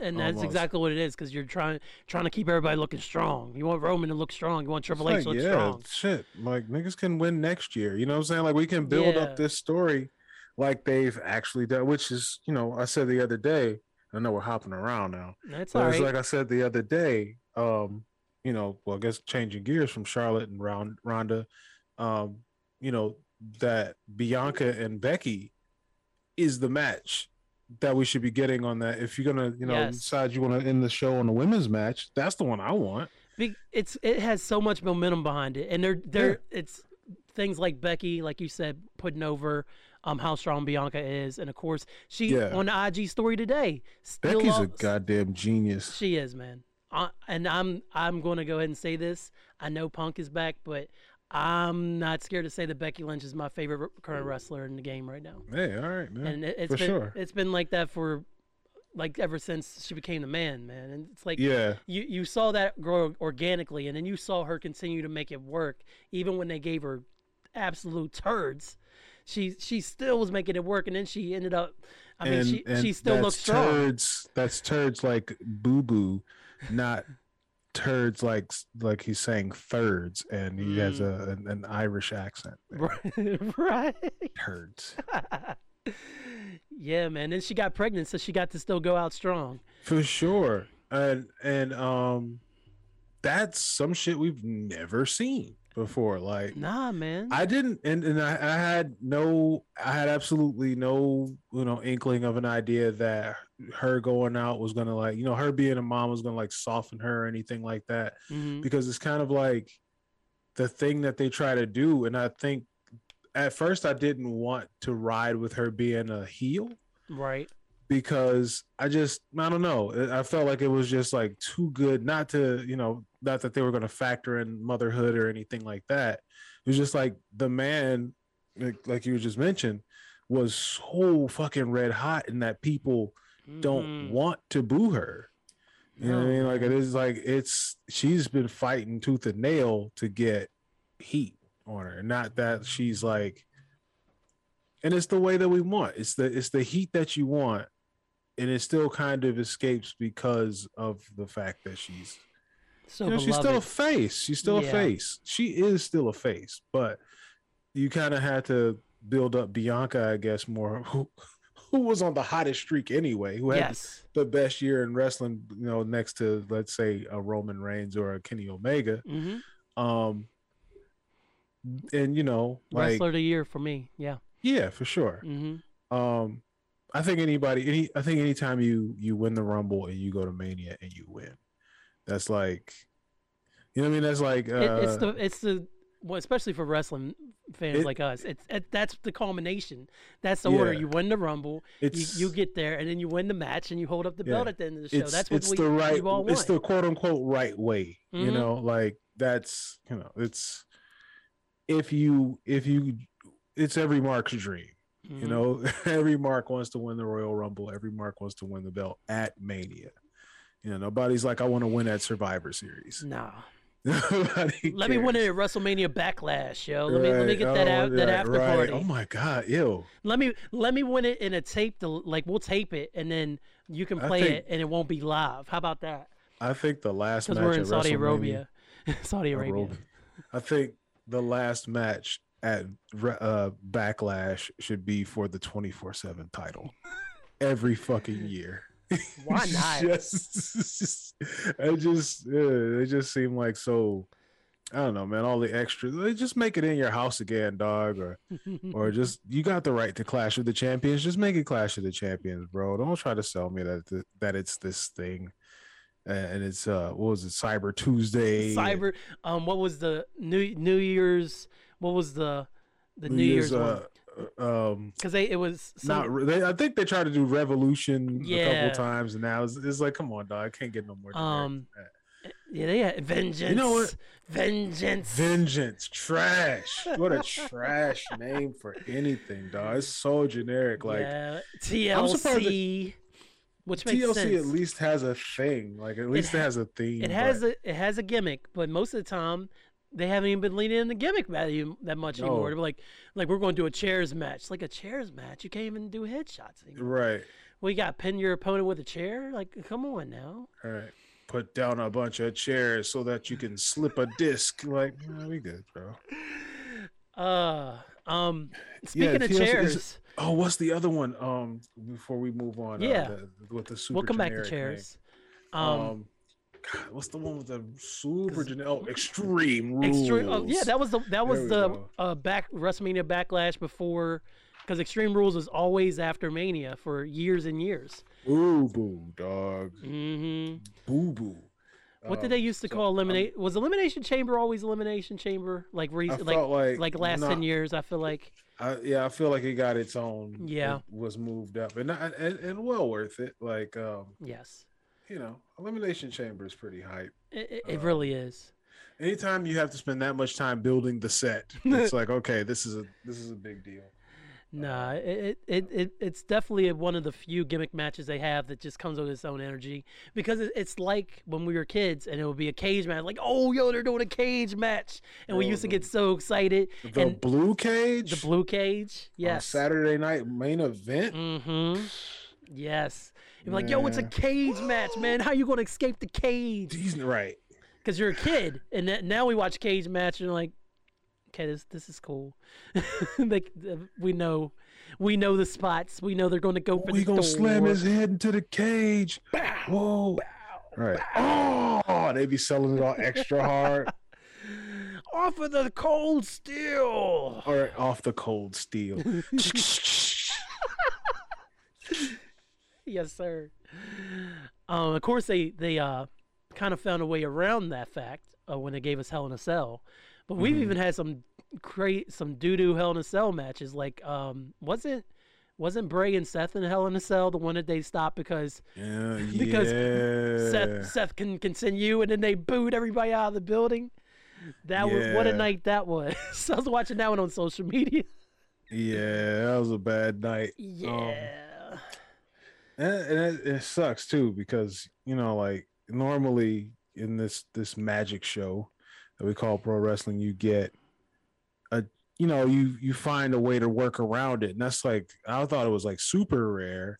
[SPEAKER 2] And that's
[SPEAKER 5] Almost.
[SPEAKER 2] exactly what it is because you're trying trying to keep everybody looking strong. You want Roman to look strong. You want Triple H to look
[SPEAKER 5] yeah,
[SPEAKER 2] strong.
[SPEAKER 5] shit. Like niggas can win next year. You know what I'm saying? Like we can build
[SPEAKER 2] Yeah.
[SPEAKER 5] up this story like they've actually done, which is, you know, I said the other day, I know we're hopping around now.
[SPEAKER 2] That's
[SPEAKER 5] But it's like I said the other day, um, you know, well, I guess changing gears from Charlotte and Ronda, um, you know, that Bianca and Becky is the match that we should be getting on that. If you're gonna, you know,
[SPEAKER 2] Yes.
[SPEAKER 5] decide you want to end the show on a women's match, that's the one I want.
[SPEAKER 2] It's it has so much momentum behind it, and they're they're it's things like Becky, like you said, putting over um how strong Bianca is, and of course she
[SPEAKER 5] Yeah.
[SPEAKER 2] on the IG story today. Still
[SPEAKER 5] Becky's a goddamn genius.
[SPEAKER 2] She is, man. Uh, and I'm I'm going to go ahead and say this. I know Punk is back, but I'm not scared to say that Becky Lynch is my favorite current wrestler in the game right now.
[SPEAKER 5] Hey, all right, man.
[SPEAKER 2] And it, it's
[SPEAKER 5] for
[SPEAKER 2] been
[SPEAKER 5] sure.
[SPEAKER 2] it's been like that for like ever since she became the man, man. And it's like
[SPEAKER 5] Yeah.
[SPEAKER 2] you you saw that grow organically, and then you saw her continue to make it work, even when they gave her absolute turds. She she still was making it work, and then she ended up. I mean, she she still looks strong.
[SPEAKER 5] Turds, that's turds like boo boo, not turds like like he's saying thirds, and he has
[SPEAKER 2] Mm.
[SPEAKER 5] a an, an Irish accent.
[SPEAKER 2] Right. *laughs* right.
[SPEAKER 5] Turds
[SPEAKER 2] yeah, man. Then she got pregnant, so she got to still go out strong.
[SPEAKER 5] for sure, and and um, that's some shit we've never seen before. Like
[SPEAKER 2] Nah, man.
[SPEAKER 5] I didn't, and, and I, I had no, I had absolutely no, you know, inkling of an idea that her going out was gonna like, you know, her being a mom was gonna like soften her or anything like that,
[SPEAKER 2] Mhm.
[SPEAKER 5] because it's kind of like the thing that they try to do, and I think at first I didn't want to ride with her being a heel
[SPEAKER 2] Right.
[SPEAKER 5] Because I just I don't know. I felt like it was just like too good not to, you know, not that they were going to factor in motherhood or anything like that. It was just like the man like, like you just mentioned was so fucking red hot and that people don't
[SPEAKER 2] Mhm.
[SPEAKER 5] want to boo her. You know what I mean? Like it is like it's she's been fighting tooth and nail to get heat on her. Not that she's like and it's the way that we want. It's the it's the heat that you want, and it still kind of escapes because of the fact that she's
[SPEAKER 2] So
[SPEAKER 5] you know, she's still a face. She's still
[SPEAKER 2] Yeah.
[SPEAKER 5] a face. She is still a face, but you kind of had to build up Bianca, I guess, more who who was on the hottest streak anyway, who had
[SPEAKER 2] yes.
[SPEAKER 5] the best year in wrestling, you know, next to let's say a Roman Reigns or a Kenny Omega.
[SPEAKER 2] hmm
[SPEAKER 5] Um and you know, like
[SPEAKER 2] Wrestler of the year for me. Yeah.
[SPEAKER 5] yeah, for sure.
[SPEAKER 2] hmm
[SPEAKER 5] Um I think anybody any I think anytime you you win the rumble and you go to Mania and you win, that's like you know what I mean? That's like uh,
[SPEAKER 2] It, it's the it's the well, especially for wrestling fans
[SPEAKER 5] It-
[SPEAKER 2] like us. It's it, that's the culmination. That's the order. You win the rumble. You,
[SPEAKER 5] it's
[SPEAKER 2] you get there, and then you win the match, and you hold up the belt
[SPEAKER 5] Yeah.
[SPEAKER 2] at the end of the show.
[SPEAKER 5] it's
[SPEAKER 2] that's what
[SPEAKER 5] it's
[SPEAKER 2] we,
[SPEAKER 5] the right
[SPEAKER 2] we all want.
[SPEAKER 5] it's the quote unquote right way you
[SPEAKER 2] Mhm.
[SPEAKER 5] know like that's you know it's if you if you it's every mark's dream you
[SPEAKER 2] Mhm.
[SPEAKER 5] know *laughs* every mark wants to win the royal rumble every mark wants to win the belt at mania you know nobody's like i want to win at survivor series
[SPEAKER 2] Nah. *laughs*
[SPEAKER 5] Nobody
[SPEAKER 2] Let me win it at WrestleMania Backlash, yo. Let me let me get that
[SPEAKER 5] Oh,
[SPEAKER 2] out that
[SPEAKER 5] right,
[SPEAKER 2] after
[SPEAKER 5] right.
[SPEAKER 2] party.
[SPEAKER 5] oh my god ew
[SPEAKER 2] Let me let me win it in a tape. To, like we'll tape it, and then you can play
[SPEAKER 5] think-
[SPEAKER 2] it, and it won't be live. How about that?
[SPEAKER 5] i think the last
[SPEAKER 2] Because
[SPEAKER 5] match
[SPEAKER 2] we're in Saudi Arabia. *laughs* Saudi Arabia.
[SPEAKER 5] Arabia. I think the last match at uh, Backlash should be for the 24 7 title every fucking year. *laughs*
[SPEAKER 2] Why *laughs* not?
[SPEAKER 5] just, just, *laughs* it just, yeah, it just seemed like so. I don't know, man. All the extras, they just make it in your house again, dog, or or just you got the right to Clash of the Champions. Just make it Clash of the Champions, bro. Don't try to sell me that th- that it's this thing, and it's uh, what was it, Cyber Tuesday,
[SPEAKER 2] Cyber. Um, what was the New New Year's? What was the the New, Year's, one?
[SPEAKER 5] uh, um,
[SPEAKER 2] Because they it was some,
[SPEAKER 5] not they, I think they tried to do Revolution a couple times, and now it's, it's like, come on, dog, I can't get no more.
[SPEAKER 2] Um,
[SPEAKER 5] than
[SPEAKER 2] yeah they had vengeance.
[SPEAKER 5] You know what?
[SPEAKER 2] Vengeance.
[SPEAKER 5] Vengeance, trash. *laughs* What a trash name for anything, dog. It's so generic. Like
[SPEAKER 2] yeah, TLC, which makes
[SPEAKER 5] TLC
[SPEAKER 2] sense.
[SPEAKER 5] at least has a thing. Like at least it,
[SPEAKER 2] ha-
[SPEAKER 5] has a theme.
[SPEAKER 2] It has
[SPEAKER 5] but-
[SPEAKER 2] a it has a gimmick, but most of the time they haven't even been leaning in the gimmick value that much anymore.
[SPEAKER 5] No.
[SPEAKER 2] They're like, like we're going to do a chairs match. Like a chairs match, you can't even do headshots anymore.
[SPEAKER 5] right.
[SPEAKER 2] You got pin your opponent with a chair. Like, come on now.
[SPEAKER 5] All right. Put down a bunch of chairs so that you can slip a disc. Like, nah, we good, bro.
[SPEAKER 2] Uh, um, speaking of
[SPEAKER 5] TLC is-
[SPEAKER 2] chairs,
[SPEAKER 5] Oh, what's the other one? Um, before we move on, uh,
[SPEAKER 2] Yeah.
[SPEAKER 5] the, with the super.
[SPEAKER 2] we'll come back to chairs.
[SPEAKER 5] Um,
[SPEAKER 2] Um,
[SPEAKER 5] God, what's the one with the super generic? Oh, extreme *laughs* rules.
[SPEAKER 2] extreme. Oh, yeah, that was the that was the uh back WrestleMania backlash before, because Extreme Rules was always after Mania for years and years.
[SPEAKER 5] Boo boo, dog.
[SPEAKER 2] Mm-hmm.
[SPEAKER 5] Boo boo.
[SPEAKER 2] What did
[SPEAKER 5] Um,
[SPEAKER 2] they used to call eliminate? Was Elimination Chamber always Elimination Chamber? Like recent, like
[SPEAKER 5] like
[SPEAKER 2] like last ten years, I feel like.
[SPEAKER 5] I, yeah, I feel like it got its own.
[SPEAKER 2] Yeah.
[SPEAKER 5] it was moved up and, and and well worth it. Like, um,
[SPEAKER 2] Yes,
[SPEAKER 5] you know, elimination chamber is pretty hype.
[SPEAKER 2] it, it,
[SPEAKER 5] Uh,
[SPEAKER 2] really is.
[SPEAKER 5] anytime you have to spend that much time building the set, *laughs* it's like okay, this is a this is a big deal.
[SPEAKER 2] Nah, it, it, it it's definitely one of the few gimmick matches they have that just comes with its own energy because it's like when we were kids and it would be a cage match, like oh yo they're doing a cage match, and we
[SPEAKER 5] Oh,
[SPEAKER 2] used to get so excited.
[SPEAKER 5] The
[SPEAKER 2] and
[SPEAKER 5] blue cage,
[SPEAKER 2] the blue cage,
[SPEAKER 5] on
[SPEAKER 2] yes,
[SPEAKER 5] Saturday night main event.
[SPEAKER 2] mm-hmm, yes. You're like yo, it's a cage match, man. How you gonna escape the cage?
[SPEAKER 5] He's right.
[SPEAKER 2] Because you're a kid, and that, now we watch cage match and you're like, okay, this this is cool. *laughs* like uh, we know, we know the spots. We know they're going to go for.
[SPEAKER 5] We
[SPEAKER 2] the
[SPEAKER 5] gonna
[SPEAKER 2] door.
[SPEAKER 5] slam his head into the cage. Whoa! Right. Oh, they be selling it all extra hard. *laughs*
[SPEAKER 2] off of the cold steel.
[SPEAKER 5] or off the cold steel. *laughs*
[SPEAKER 2] yes, sir. Um, of course, they they uh kind of found a way around that fact uh, when they gave us Hell in a Cell, but we've
[SPEAKER 5] Mm-hmm.
[SPEAKER 2] even had some great some doo doo Hell in a Cell matches. Like, um, wasn't wasn't Bray and Seth in Hell in a Cell the one that they stopped because
[SPEAKER 5] Yeah, *laughs*
[SPEAKER 2] Because
[SPEAKER 5] yeah.
[SPEAKER 2] Seth Seth can continue, and then they booed everybody out of the building. That was what a night that was. *laughs* I was watching that one on social media.
[SPEAKER 5] Yeah, that was a bad night.
[SPEAKER 2] Yeah.
[SPEAKER 5] And, and it, it sucks too because you know, like normally in this this magic show that we call pro wrestling, you get a you know you you find a way to work around it, and that's like I thought it was like super rare.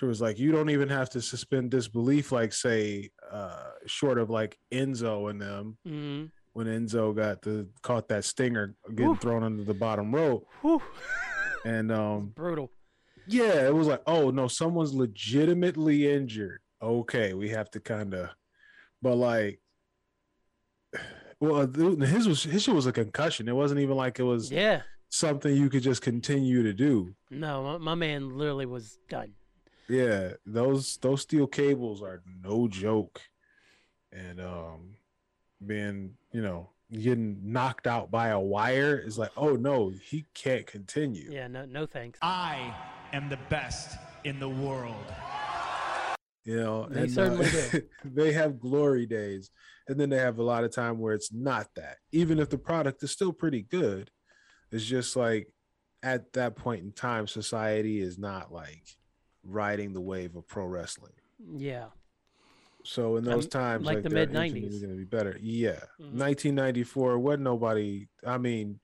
[SPEAKER 5] It was like you don't even have to suspend disbelief, like say, uh, short of like Enzo and them
[SPEAKER 2] hmm
[SPEAKER 5] when Enzo got the caught that stinger getting
[SPEAKER 2] Whew.
[SPEAKER 5] thrown under the bottom rope,
[SPEAKER 2] Whew.
[SPEAKER 5] and *laughs* um
[SPEAKER 2] Brutal.
[SPEAKER 5] Yeah, it was like, oh no, someone's legitimately injured. Okay, we have to kind of, but like, well, uh, his was his shit was a concussion. It wasn't even like it was
[SPEAKER 2] Yeah.
[SPEAKER 5] something you could just continue to do.
[SPEAKER 2] No, my, my man literally was done.
[SPEAKER 5] Yeah, those those steel cables are no joke, and um, being you know getting knocked out by a wire is like, oh no, he can't continue.
[SPEAKER 2] Yeah, no, no thanks.
[SPEAKER 3] I am the best in the world.
[SPEAKER 5] you know
[SPEAKER 2] They
[SPEAKER 5] and, uh,
[SPEAKER 2] certainly do. *laughs*
[SPEAKER 5] they have glory days and then they have a lot of time where it's not that even if the product is still pretty good it's just like at that point in time society is not like riding the wave of pro wrestling
[SPEAKER 2] Yeah.
[SPEAKER 5] so in those
[SPEAKER 2] Um,
[SPEAKER 5] times
[SPEAKER 2] like
[SPEAKER 5] like,
[SPEAKER 2] the mid-nineties.
[SPEAKER 5] is going to be better yeah
[SPEAKER 2] Mhm.
[SPEAKER 5] 1994 wasn't nobody i mean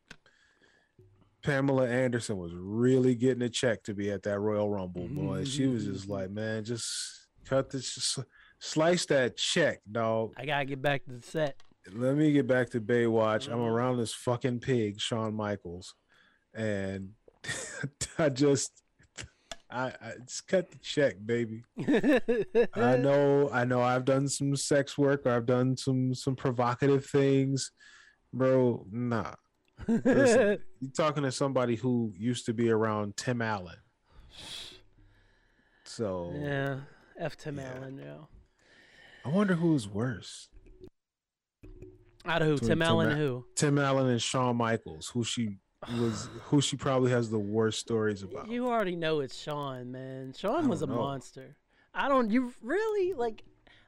[SPEAKER 5] Pamela Anderson was really getting a check to be at that Royal Rumble, mm-hmm, boy. She mm-hmm, was just mm-hmm. like, man, just cut this, just slice that check, dog.
[SPEAKER 2] I gotta get back to the set.
[SPEAKER 5] Let me get back to Baywatch. I'm
[SPEAKER 2] Mhm.
[SPEAKER 5] around this fucking pig, Shawn Michaels, and *laughs* I just, I, I just cut the check, baby. I *laughs* know, I know. I've done some sex work, or I've done some some provocative things, bro. Nah, Listen, *laughs* you're talking to somebody who used to be around Tim Allen. So
[SPEAKER 2] yeah. F Tim
[SPEAKER 5] Yeah.
[SPEAKER 2] Allen, yeah.
[SPEAKER 5] I wonder who's worse.
[SPEAKER 2] Out of who? Tim
[SPEAKER 5] Tim
[SPEAKER 2] Allen and who?
[SPEAKER 5] Tim Allen and Shawn Michaels, who she was *sighs* who she probably has the worst stories about.
[SPEAKER 2] You already know it's Shawn, man. Shawn was a
[SPEAKER 5] know.
[SPEAKER 2] monster. I don't. You really like?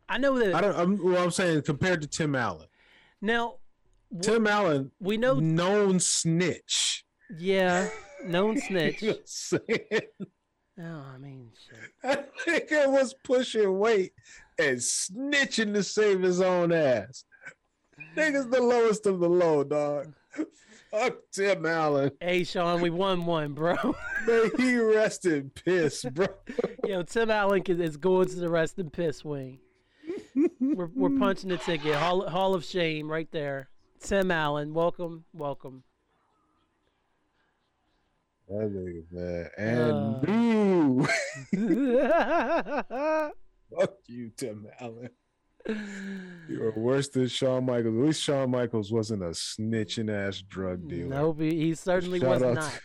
[SPEAKER 2] I know that.
[SPEAKER 5] I don't I'm well I'm saying compared to Tim Allen.
[SPEAKER 2] now,
[SPEAKER 5] Tim Allen
[SPEAKER 2] we know.
[SPEAKER 5] known snitch.
[SPEAKER 2] Yeah, *laughs* known snitch.
[SPEAKER 5] You know what I'm?
[SPEAKER 2] Oh, I mean, shit. *laughs*
[SPEAKER 5] That nigga was pushing weight and snitching to save his own ass. Nigga's the lowest of the low, dog. Fuck Tim Allen.
[SPEAKER 2] Hey, Sean, we won one, bro. *laughs*
[SPEAKER 5] May he rest in piss, bro.
[SPEAKER 2] Yo, Tim Allen is- is going to the rest in piss wing. we're, we're punching the ticket. Hall, Hall of Shame right there. Tim Allen, welcome, welcome.
[SPEAKER 5] That nigga, man. And
[SPEAKER 2] Uh. *laughs*
[SPEAKER 5] Fuck you, Tim Allen. You are worse than Shawn Michaels. At least Shawn Michaels wasn't a snitching ass drug dealer.
[SPEAKER 2] No, he he certainly
[SPEAKER 5] Shout
[SPEAKER 2] was
[SPEAKER 5] out to-
[SPEAKER 2] not.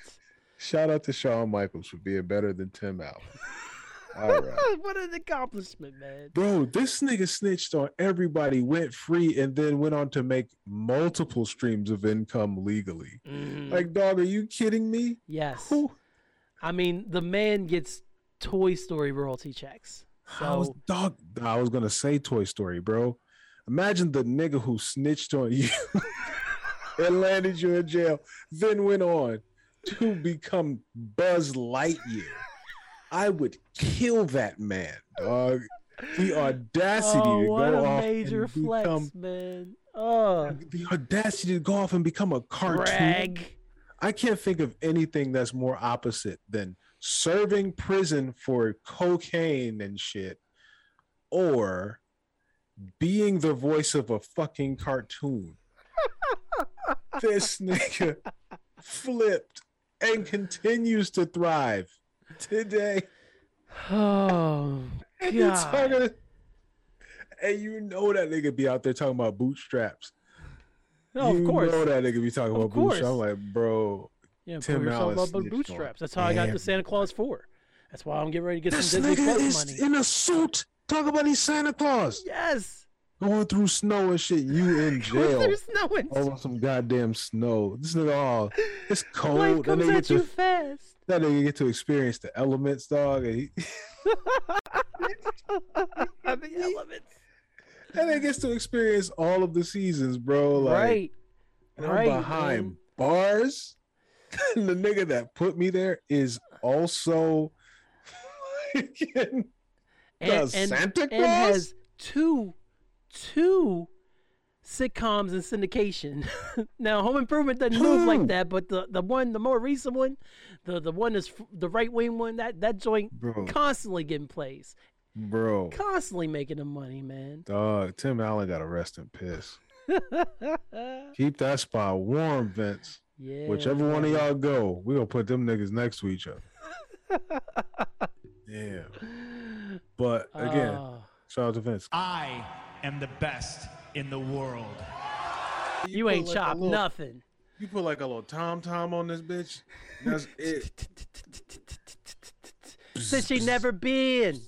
[SPEAKER 5] Shout out to Shawn Michaels for being better than Tim Allen. *laughs* Right. *laughs*
[SPEAKER 2] what an accomplishment, man.
[SPEAKER 5] Bro, this nigga snitched on everybody, went free, and then went on to make multiple streams of income legally.
[SPEAKER 2] Mhm.
[SPEAKER 5] Like, dog, are you kidding me?
[SPEAKER 2] yes.
[SPEAKER 5] Who?
[SPEAKER 2] I mean, the man gets Toy Story royalty checks.
[SPEAKER 5] I was dog. I was gonna say Toy Story, bro. Imagine the nigga who snitched on you *laughs* and landed you in jail, then went on to become Buzz Lightyear. I would kill that man, dog. The *laughs* oh, audacity
[SPEAKER 2] oh,
[SPEAKER 5] to go
[SPEAKER 2] a
[SPEAKER 5] off
[SPEAKER 2] major
[SPEAKER 5] and
[SPEAKER 2] flex,
[SPEAKER 5] become
[SPEAKER 2] man. Oh,
[SPEAKER 5] the audacity to go off and become a cartoon. I can't think of anything that's more opposite than serving prison for cocaine and shit or being the voice of a fucking cartoon. *laughs* this nigga flipped and continues to thrive today.
[SPEAKER 2] Oh, *laughs*
[SPEAKER 5] And you
[SPEAKER 2] God.
[SPEAKER 5] talking, and you know that nigga be out there talking about bootstraps.
[SPEAKER 2] Oh,
[SPEAKER 5] you
[SPEAKER 2] of course.
[SPEAKER 5] know that nigga be talking
[SPEAKER 2] Of
[SPEAKER 5] about bootstraps. I'm like, bro,
[SPEAKER 2] Yeah,
[SPEAKER 5] Tim
[SPEAKER 2] pull yourself
[SPEAKER 5] Allen
[SPEAKER 2] up on bootstraps. That's how I got
[SPEAKER 5] the
[SPEAKER 2] Santa Claus 4. That's why I'm getting ready to get
[SPEAKER 5] this
[SPEAKER 2] some Disney
[SPEAKER 5] nigga
[SPEAKER 2] Plus
[SPEAKER 5] is
[SPEAKER 2] money.
[SPEAKER 5] in a suit. Talk about he's Santa Claus
[SPEAKER 2] Yes.
[SPEAKER 5] Going through snow and shit. You in *laughs* jail
[SPEAKER 2] There's no one.
[SPEAKER 5] over some goddamn snow. This nigga, oh, it's *laughs* cold. That
[SPEAKER 2] comes at you
[SPEAKER 5] to,
[SPEAKER 2] fast.
[SPEAKER 5] that nigga get to experience the elements, dog. And he, *laughs*
[SPEAKER 2] the elements.
[SPEAKER 5] that nigga gets to experience all of the seasons, bro. Like,
[SPEAKER 2] right.
[SPEAKER 5] and I'm
[SPEAKER 2] Right.
[SPEAKER 5] behind
[SPEAKER 2] man.
[SPEAKER 5] bars. And the nigga that put me there is also fucking
[SPEAKER 2] And,
[SPEAKER 5] the
[SPEAKER 2] and,
[SPEAKER 5] Santa
[SPEAKER 2] and
[SPEAKER 5] Claus?
[SPEAKER 2] has two two sitcoms in syndication. *laughs* now, Home Improvement doesn't move like that, but the, the one, the more recent one, the the one is f- the right wing one. That that joint
[SPEAKER 5] Bro.
[SPEAKER 2] constantly getting plays,
[SPEAKER 5] Bro,
[SPEAKER 2] constantly making the money, man.
[SPEAKER 5] dog, Tim Allen got to rest in piss. Keep that spot warm, Vince.
[SPEAKER 2] Yeah.
[SPEAKER 5] Whichever one of y'all go, we gonna put them niggas next to each other. *laughs* yeah. But again,
[SPEAKER 2] Ah.
[SPEAKER 5] shout out to Vince.
[SPEAKER 3] I am the best in the world.
[SPEAKER 2] you ain't
[SPEAKER 5] like
[SPEAKER 2] chopped
[SPEAKER 5] little-
[SPEAKER 2] nothing.
[SPEAKER 5] You put like a little tom tom on this bitch. That's *laughs* it.
[SPEAKER 2] Said she never been.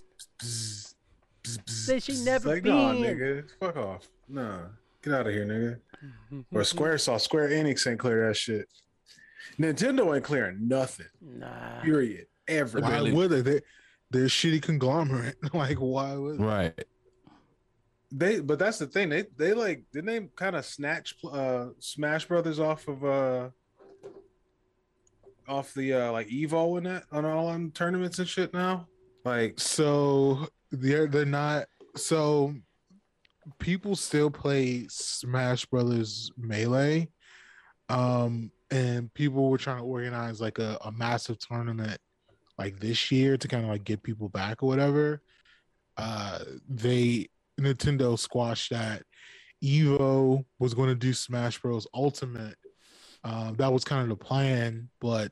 [SPEAKER 2] Said she never
[SPEAKER 5] like,
[SPEAKER 2] been.
[SPEAKER 5] nah, nigga, fuck off. Nah, get out of here, nigga. or Square saw Square Enix ain't clear that shit. Nintendo ain't clearing nothing.
[SPEAKER 2] Nah.
[SPEAKER 5] Period. Ever.
[SPEAKER 7] Why would they? they? They're a shitty conglomerate. *laughs* like, why would
[SPEAKER 6] Right.
[SPEAKER 5] They, but that's the thing. They, they like, didn't they kind of snatch uh Smash Brothers off of uh off the uh like Evo in that on all them tournaments and shit now? Like,
[SPEAKER 7] So they're they're not. So people still play Smash Brothers Melee, um, and people were trying to organize like a, a massive tournament like this year to kind of like get people back or whatever. Uh, they Nintendo squashed that. Evo was going to do Smash Bros Ultimate. Um, that was kind of the plan, but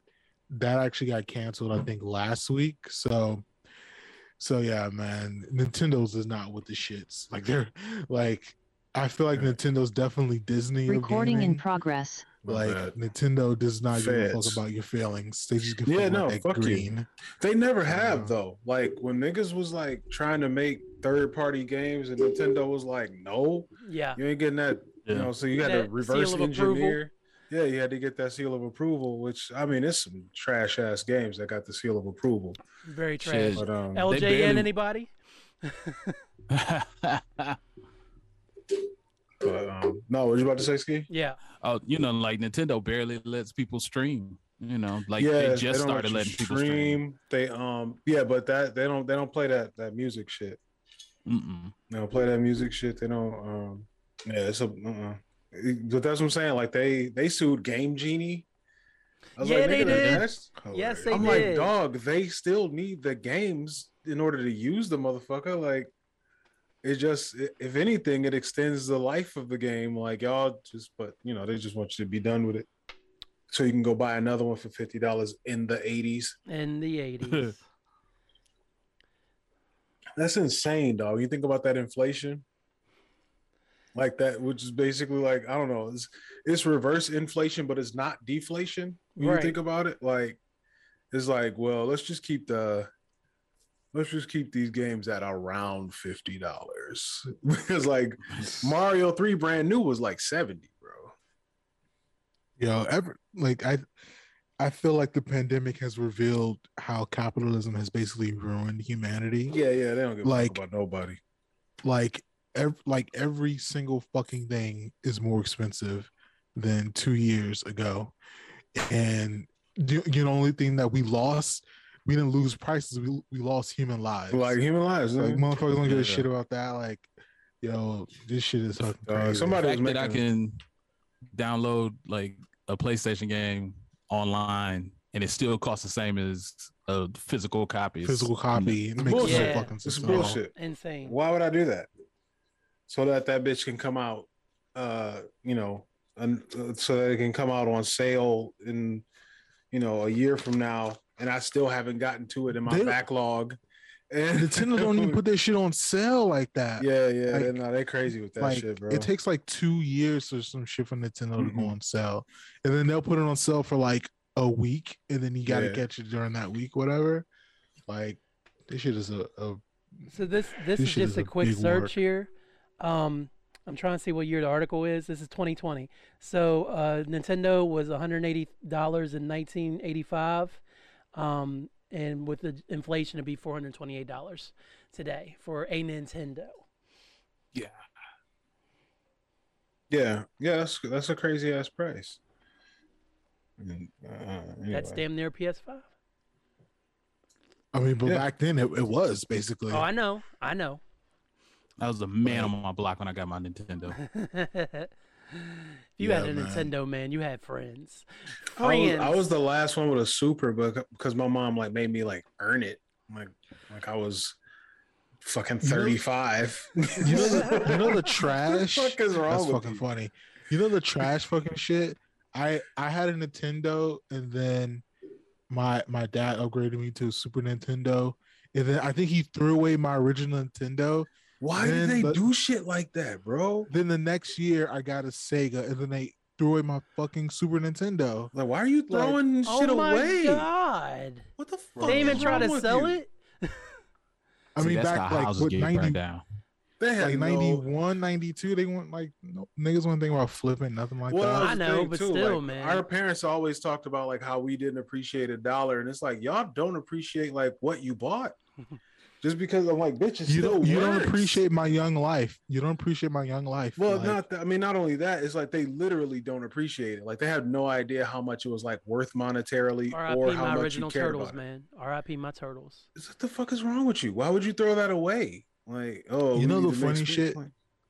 [SPEAKER 7] that actually got canceled. I think last week. So so yeah, man, Nintendo's is not with the shits. Like they're like, I feel like Nintendo's definitely Disney.
[SPEAKER 10] Recording in progress.
[SPEAKER 7] Like
[SPEAKER 5] bad.
[SPEAKER 7] Nintendo does not give a fuck about your feelings. They just give
[SPEAKER 5] Yeah,
[SPEAKER 7] a fuck
[SPEAKER 5] no, fuck you. They never have
[SPEAKER 7] Yeah.
[SPEAKER 5] though. Like when niggas was like trying to make third party games and Nintendo was like, no,
[SPEAKER 2] Yeah.
[SPEAKER 5] you ain't getting that. You know, so you got to reverse
[SPEAKER 2] seal of approval.
[SPEAKER 5] engineer. Yeah, you had to get that seal of approval, which I mean, it's some trash ass games that got the seal of approval.
[SPEAKER 2] Very trash.
[SPEAKER 5] But um,
[SPEAKER 2] LJN,
[SPEAKER 6] barely-
[SPEAKER 2] anybody? *laughs*
[SPEAKER 5] but, um no, what you about to say, Ski?
[SPEAKER 2] Yeah.
[SPEAKER 6] oh, you know, like Nintendo barely lets people stream. You know, like
[SPEAKER 5] yeah,
[SPEAKER 6] they just
[SPEAKER 5] don't let
[SPEAKER 6] started
[SPEAKER 5] you
[SPEAKER 6] letting people stream.
[SPEAKER 5] stream. They um, yeah, but that they don't they don't play that that music shit.
[SPEAKER 6] Mm-mm.
[SPEAKER 5] They don't play that music shit. They don't. Um, yeah, it's a. Uh-uh. But that's what I'm saying. Like they they sued Game Genie.
[SPEAKER 2] Yeah,
[SPEAKER 5] like,
[SPEAKER 2] they did.
[SPEAKER 5] that's-
[SPEAKER 2] Yes, they
[SPEAKER 5] I'm
[SPEAKER 2] did.
[SPEAKER 5] like, dog. They still need the games in order to use the motherfucker. Like, it just, if anything, it extends the life of the game. Like y'all just, but you know, they just want you to be done with it, so you can go buy another one for fifty dollars in the '80s.
[SPEAKER 2] In the 80s. *laughs*
[SPEAKER 5] That's insane, dog. You think about that inflation, like that, which is basically like I don't know, it's it's reverse inflation, but it's not deflation. When
[SPEAKER 2] Right.
[SPEAKER 5] you think about it, like it's like, well, let's just keep the let's just keep these games at around fifty dollars *laughs* because like Mario Three brand new was like seventy, bro.
[SPEAKER 7] Yo, ever like I, I feel like the pandemic has revealed how capitalism has basically ruined humanity.
[SPEAKER 5] Yeah, yeah, they don't give a
[SPEAKER 7] Like-
[SPEAKER 5] fuck about nobody.
[SPEAKER 7] like ev- like every single fucking thing is more expensive than two years ago and the, you know, only thing that we lost we didn't lose prices we, we lost human lives
[SPEAKER 5] Like human lives,
[SPEAKER 7] like
[SPEAKER 5] man.
[SPEAKER 7] motherfuckers don't give
[SPEAKER 6] Yeah.
[SPEAKER 7] a shit about that like yo this shit is fucking
[SPEAKER 5] Uh,
[SPEAKER 7] crazy.
[SPEAKER 5] somebody-
[SPEAKER 6] The
[SPEAKER 5] was
[SPEAKER 6] fact that I can download like a PlayStation game online and it still costs the same as a physical copy.
[SPEAKER 7] physical copy it makes no
[SPEAKER 5] bullshit.
[SPEAKER 7] fucking
[SPEAKER 5] It's
[SPEAKER 7] sense at
[SPEAKER 5] bullshit.
[SPEAKER 2] Insane.
[SPEAKER 5] Why would I do that? So that that bitch can come out, uh, you know, and uh, so that it can come out on sale in, you know, a year from now, and I still haven't gotten to it in my
[SPEAKER 7] They-
[SPEAKER 5] backlog. And
[SPEAKER 7] Nintendo don't even put their shit on sale like that
[SPEAKER 5] Yeah, yeah,
[SPEAKER 7] Like-
[SPEAKER 5] they're, not, they crazy with that
[SPEAKER 7] like
[SPEAKER 5] shit, bro.
[SPEAKER 7] it takes like two years or some shit for Nintendo to go
[SPEAKER 5] Mhm.
[SPEAKER 7] on sale, and then they'll put it on sale for like a week, and then you got to
[SPEAKER 5] Yeah.
[SPEAKER 7] catch it during that week, whatever. Like this shit is a, a
[SPEAKER 2] So this this
[SPEAKER 7] This
[SPEAKER 2] is just
[SPEAKER 7] is
[SPEAKER 2] a
[SPEAKER 7] a
[SPEAKER 2] quick search
[SPEAKER 7] work.
[SPEAKER 2] here. Um, I'm trying to see what year the article is. This is 2020. So uh, Nintendo was 180 dollars in 1985, um, and with the inflation, it'd be 428 dollars today for a Nintendo.
[SPEAKER 6] Yeah.
[SPEAKER 5] yeah, yeah, that's that's a crazy ass price. And, uh,
[SPEAKER 2] That's damn near PS5.
[SPEAKER 7] I mean, but
[SPEAKER 5] Yeah.
[SPEAKER 7] back then it, it was basically.
[SPEAKER 2] Oh, I know, I know.
[SPEAKER 6] I was the man on my block when I got my Nintendo. *laughs*
[SPEAKER 2] if you
[SPEAKER 5] Yeah,
[SPEAKER 2] had a
[SPEAKER 5] man.
[SPEAKER 2] Nintendo, man, you had friends.
[SPEAKER 5] I was, I was the last one with a super, but because my mom like made me like earn it, like like I was fucking
[SPEAKER 7] You know-
[SPEAKER 5] thirty five.
[SPEAKER 7] You know, the, you know *laughs* the trash.
[SPEAKER 5] fuck is wrong
[SPEAKER 7] That's
[SPEAKER 5] with
[SPEAKER 7] fucking
[SPEAKER 5] you?
[SPEAKER 7] funny. You know the trash fucking shit. I I had a Nintendo, and then my my dad upgraded me to a Super Nintendo, and then I think he threw away my original Nintendo.
[SPEAKER 5] Why
[SPEAKER 7] Then
[SPEAKER 5] did they
[SPEAKER 7] the-
[SPEAKER 5] do shit like that, bro?
[SPEAKER 7] Then the next year I got a Sega, and then they threw away my fucking Super Nintendo.
[SPEAKER 5] Like, why are you
[SPEAKER 7] Like-
[SPEAKER 5] throwing shit away?
[SPEAKER 2] oh my
[SPEAKER 5] away?
[SPEAKER 2] god!
[SPEAKER 5] What the fuck?
[SPEAKER 2] They
[SPEAKER 5] is
[SPEAKER 2] even try to sell
[SPEAKER 5] you?
[SPEAKER 2] it.
[SPEAKER 7] I
[SPEAKER 6] See,
[SPEAKER 7] mean,
[SPEAKER 6] that's
[SPEAKER 7] back
[SPEAKER 6] how
[SPEAKER 7] like
[SPEAKER 6] houses
[SPEAKER 7] what
[SPEAKER 6] get burned
[SPEAKER 7] 90,
[SPEAKER 6] down.
[SPEAKER 5] They had
[SPEAKER 7] like
[SPEAKER 5] no-
[SPEAKER 7] 91, 92, they weren't like no, niggas weren't thinking about flipping nothing like
[SPEAKER 5] Well,
[SPEAKER 7] that.
[SPEAKER 5] that's
[SPEAKER 2] I know, but
[SPEAKER 5] too,
[SPEAKER 2] still,
[SPEAKER 5] like,
[SPEAKER 2] man.
[SPEAKER 5] Our parents always talked about like how we didn't appreciate a dollar, and it's like y'all don't appreciate like what you bought. *laughs* Just because I'm like, bitch, it
[SPEAKER 7] You
[SPEAKER 5] still
[SPEAKER 7] don't you don't appreciate my young life. You don't appreciate my young life.
[SPEAKER 5] Well,
[SPEAKER 7] Like,
[SPEAKER 5] not that. I mean, not only that, it's like they literally don't appreciate it. Like they have no idea how much it was like worth monetarily or
[SPEAKER 2] R.I.P.
[SPEAKER 5] how
[SPEAKER 2] my
[SPEAKER 5] much
[SPEAKER 2] original
[SPEAKER 5] you cared
[SPEAKER 2] turtles,
[SPEAKER 5] about it.
[SPEAKER 2] man. R.I.P. my turtles.
[SPEAKER 5] It's What the fuck is wrong with you? Why would you throw that away? Like, oh,
[SPEAKER 7] You know the funny shit?
[SPEAKER 5] Like,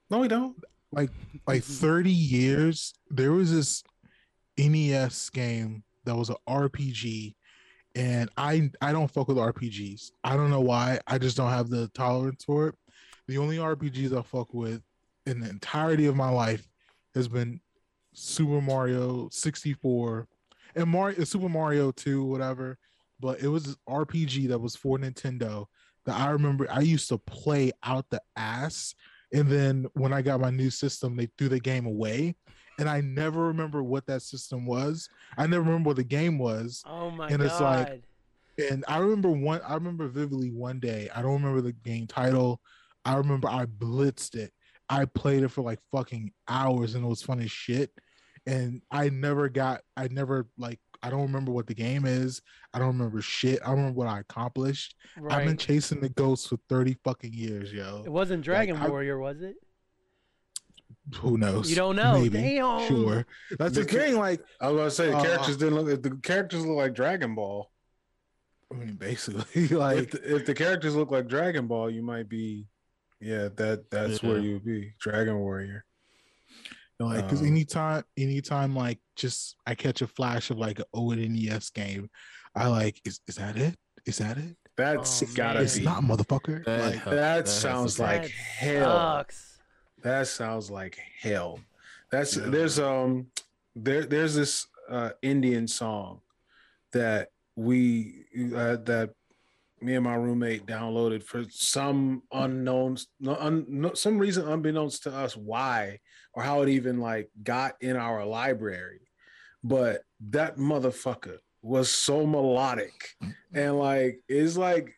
[SPEAKER 5] no, we don't.
[SPEAKER 7] Like, *laughs* like mm-hmm. 30 years there was this nes game that was an rpg and i i don't fuck with rpgs i don't know why. I just don't have the tolerance for it. The only rpgs i fuck with in the entirety of my life has been super mario 64 and mario super mario 2 whatever. But it was rpg that was for nintendo that i remember i used to play out the ass. And then when I got my new system, they threw the game away. And I never remember what that system was. I never remember what the game was.
[SPEAKER 2] Oh my
[SPEAKER 7] And
[SPEAKER 2] god!
[SPEAKER 7] And it's like- And I remember one, I remember vividly one day, I don't remember the game title. I remember I blitzed it. I played it for like fucking hours and it was fun as shit. And I never got, I never like, I don't remember what the game is. I don't remember shit. I don't remember what I accomplished. I've been chasing the ghost for 30 fucking years, yo.
[SPEAKER 2] It wasn't Dragon
[SPEAKER 7] I-
[SPEAKER 2] Warrior, was it?
[SPEAKER 7] Who knows?
[SPEAKER 2] You don't know.
[SPEAKER 7] Maybe.
[SPEAKER 2] Damn.
[SPEAKER 7] Sure. That's the
[SPEAKER 5] The
[SPEAKER 7] thing. Like,
[SPEAKER 5] I was gonna say the
[SPEAKER 7] Uh,
[SPEAKER 5] characters didn't look. The characters look like Dragon Ball.
[SPEAKER 7] I mean, basically, *laughs*
[SPEAKER 5] if,
[SPEAKER 7] like,
[SPEAKER 5] the, if the characters look like Dragon Ball, you might be, yeah, that that's where you would be, Dragon Warrior.
[SPEAKER 7] like, because
[SPEAKER 5] um,
[SPEAKER 7] anytime, anytime, like, just I catch a flash of like an old NES game, I like, is is that it? Is that it?
[SPEAKER 5] That's
[SPEAKER 2] Oh,
[SPEAKER 5] gotta
[SPEAKER 2] man.
[SPEAKER 7] It's
[SPEAKER 5] be.
[SPEAKER 7] not, motherfucker.
[SPEAKER 6] That
[SPEAKER 7] Like,
[SPEAKER 6] help-
[SPEAKER 5] that sounds like
[SPEAKER 2] That
[SPEAKER 5] hell.
[SPEAKER 2] Sucks.
[SPEAKER 5] That sounds like hell. That's
[SPEAKER 7] Yeah.
[SPEAKER 5] there's um there there's this uh Indian song that we uh, that me and my roommate downloaded for some unknown un, no, some reason unbeknownst to us why or how it even like got in our library but that motherfucker was so melodic and like it's like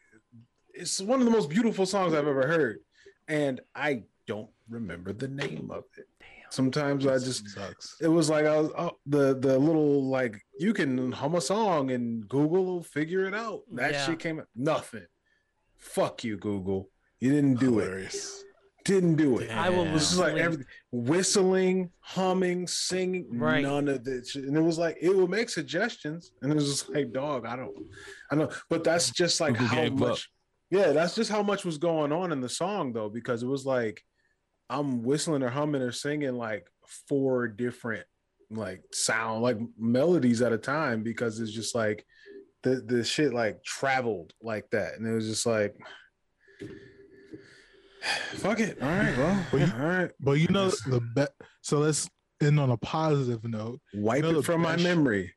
[SPEAKER 5] it's one of the most beautiful songs I've ever heard and I don't remember the name of it sometimes I just
[SPEAKER 7] sucks.
[SPEAKER 5] it was like I was oh, the the little like you can hum a song and Google will figure it out. That
[SPEAKER 2] Yeah.
[SPEAKER 5] shit came up. nothing. Fuck you, Google. You didn't do
[SPEAKER 7] Hilarious.
[SPEAKER 5] it. Didn't do it.
[SPEAKER 2] I will
[SPEAKER 6] Damn.
[SPEAKER 5] This is like
[SPEAKER 2] Whistling.
[SPEAKER 5] everything whistling, humming, singing,
[SPEAKER 2] Right.
[SPEAKER 5] none of this. shit. And it was like it would make suggestions, and it was just like, dog, I don't, I know, but that's just like
[SPEAKER 6] Google
[SPEAKER 5] how
[SPEAKER 6] gave up.
[SPEAKER 5] much. Yeah, that's just how much was going on in the song though, because it was like I'm whistling or humming or singing like four different like sound like melodies at a time because it's just like the the shit like traveled like that, and it was just like. *sighs* Fuck it. All right. Well,
[SPEAKER 7] But you-
[SPEAKER 5] all right.
[SPEAKER 7] But you know the bet. So let's end on a positive note.
[SPEAKER 5] Wipe
[SPEAKER 7] know
[SPEAKER 5] it from my memory.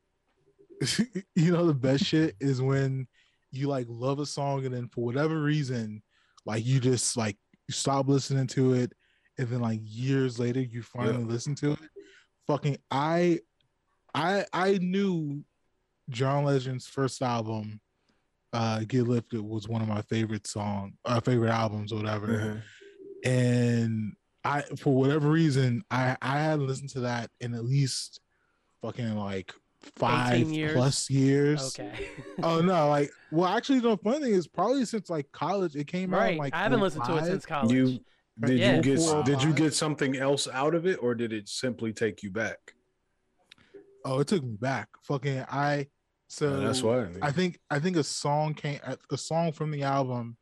[SPEAKER 5] *laughs*
[SPEAKER 7] you know the best shit is when you like love a song and then for whatever reason like you just like you stop listening to it and then like years later you finally listen to it fucking i i i knew john legend's first album uh get lifted was one of my favorite song uh favorite albums or whatever and I for whatever reason I I hadn't listened to that in at least fucking like five
[SPEAKER 2] years?
[SPEAKER 7] plus years.
[SPEAKER 2] Okay. *laughs*
[SPEAKER 7] Oh no, like well actually the funny thing is probably since like college it came out
[SPEAKER 2] right.
[SPEAKER 7] in, like
[SPEAKER 2] I haven't listened to it since college.
[SPEAKER 5] You did
[SPEAKER 2] Yeah.
[SPEAKER 5] you get
[SPEAKER 7] Four,
[SPEAKER 5] did you get something else out of it or did it simply take you back?
[SPEAKER 7] Oh, it took me back. Fucking I so
[SPEAKER 5] that's why.
[SPEAKER 7] I think I think a song came a song from the album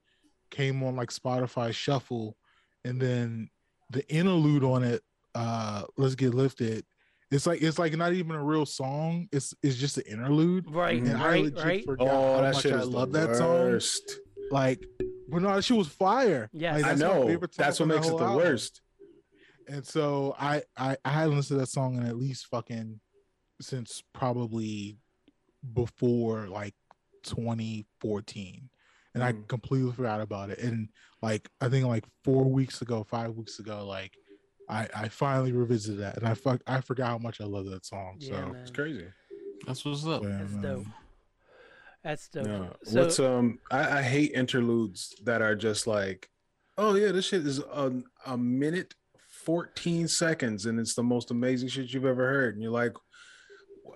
[SPEAKER 7] came on like Spotify Shuffle and then the interlude on it, uh, "Let's Get Lifted." It's like it's like not even a real song. It's it's just an interlude.
[SPEAKER 2] Right,
[SPEAKER 7] And I
[SPEAKER 2] right,
[SPEAKER 7] legit
[SPEAKER 2] right.
[SPEAKER 7] forgot
[SPEAKER 5] Oh,
[SPEAKER 7] how
[SPEAKER 5] that
[SPEAKER 7] much
[SPEAKER 5] shit
[SPEAKER 7] I love
[SPEAKER 5] the
[SPEAKER 7] that song. Like, but no, she was fire.
[SPEAKER 2] Yes.
[SPEAKER 7] Like,
[SPEAKER 5] I know. That's what makes it the
[SPEAKER 7] album.
[SPEAKER 5] worst.
[SPEAKER 7] And so I I I hadn't listened to that song in at least fucking since probably before like 2014. And I
[SPEAKER 5] Mhm.
[SPEAKER 7] completely forgot about it. And like I think like four weeks ago, five weeks ago, like I I finally revisited that and I fuck I forgot how much I love that song.
[SPEAKER 2] Yeah,
[SPEAKER 7] so
[SPEAKER 2] man.
[SPEAKER 5] It's crazy.
[SPEAKER 6] That's what's up.
[SPEAKER 7] yeah,
[SPEAKER 2] That's
[SPEAKER 7] man.
[SPEAKER 2] dope. That's dope.
[SPEAKER 5] No.
[SPEAKER 2] So,
[SPEAKER 5] What's um? I, I hate interludes that are just like, oh yeah, this shit is a, a minute fourteen seconds, and it's the most amazing shit you've ever heard, and you're like, *sighs*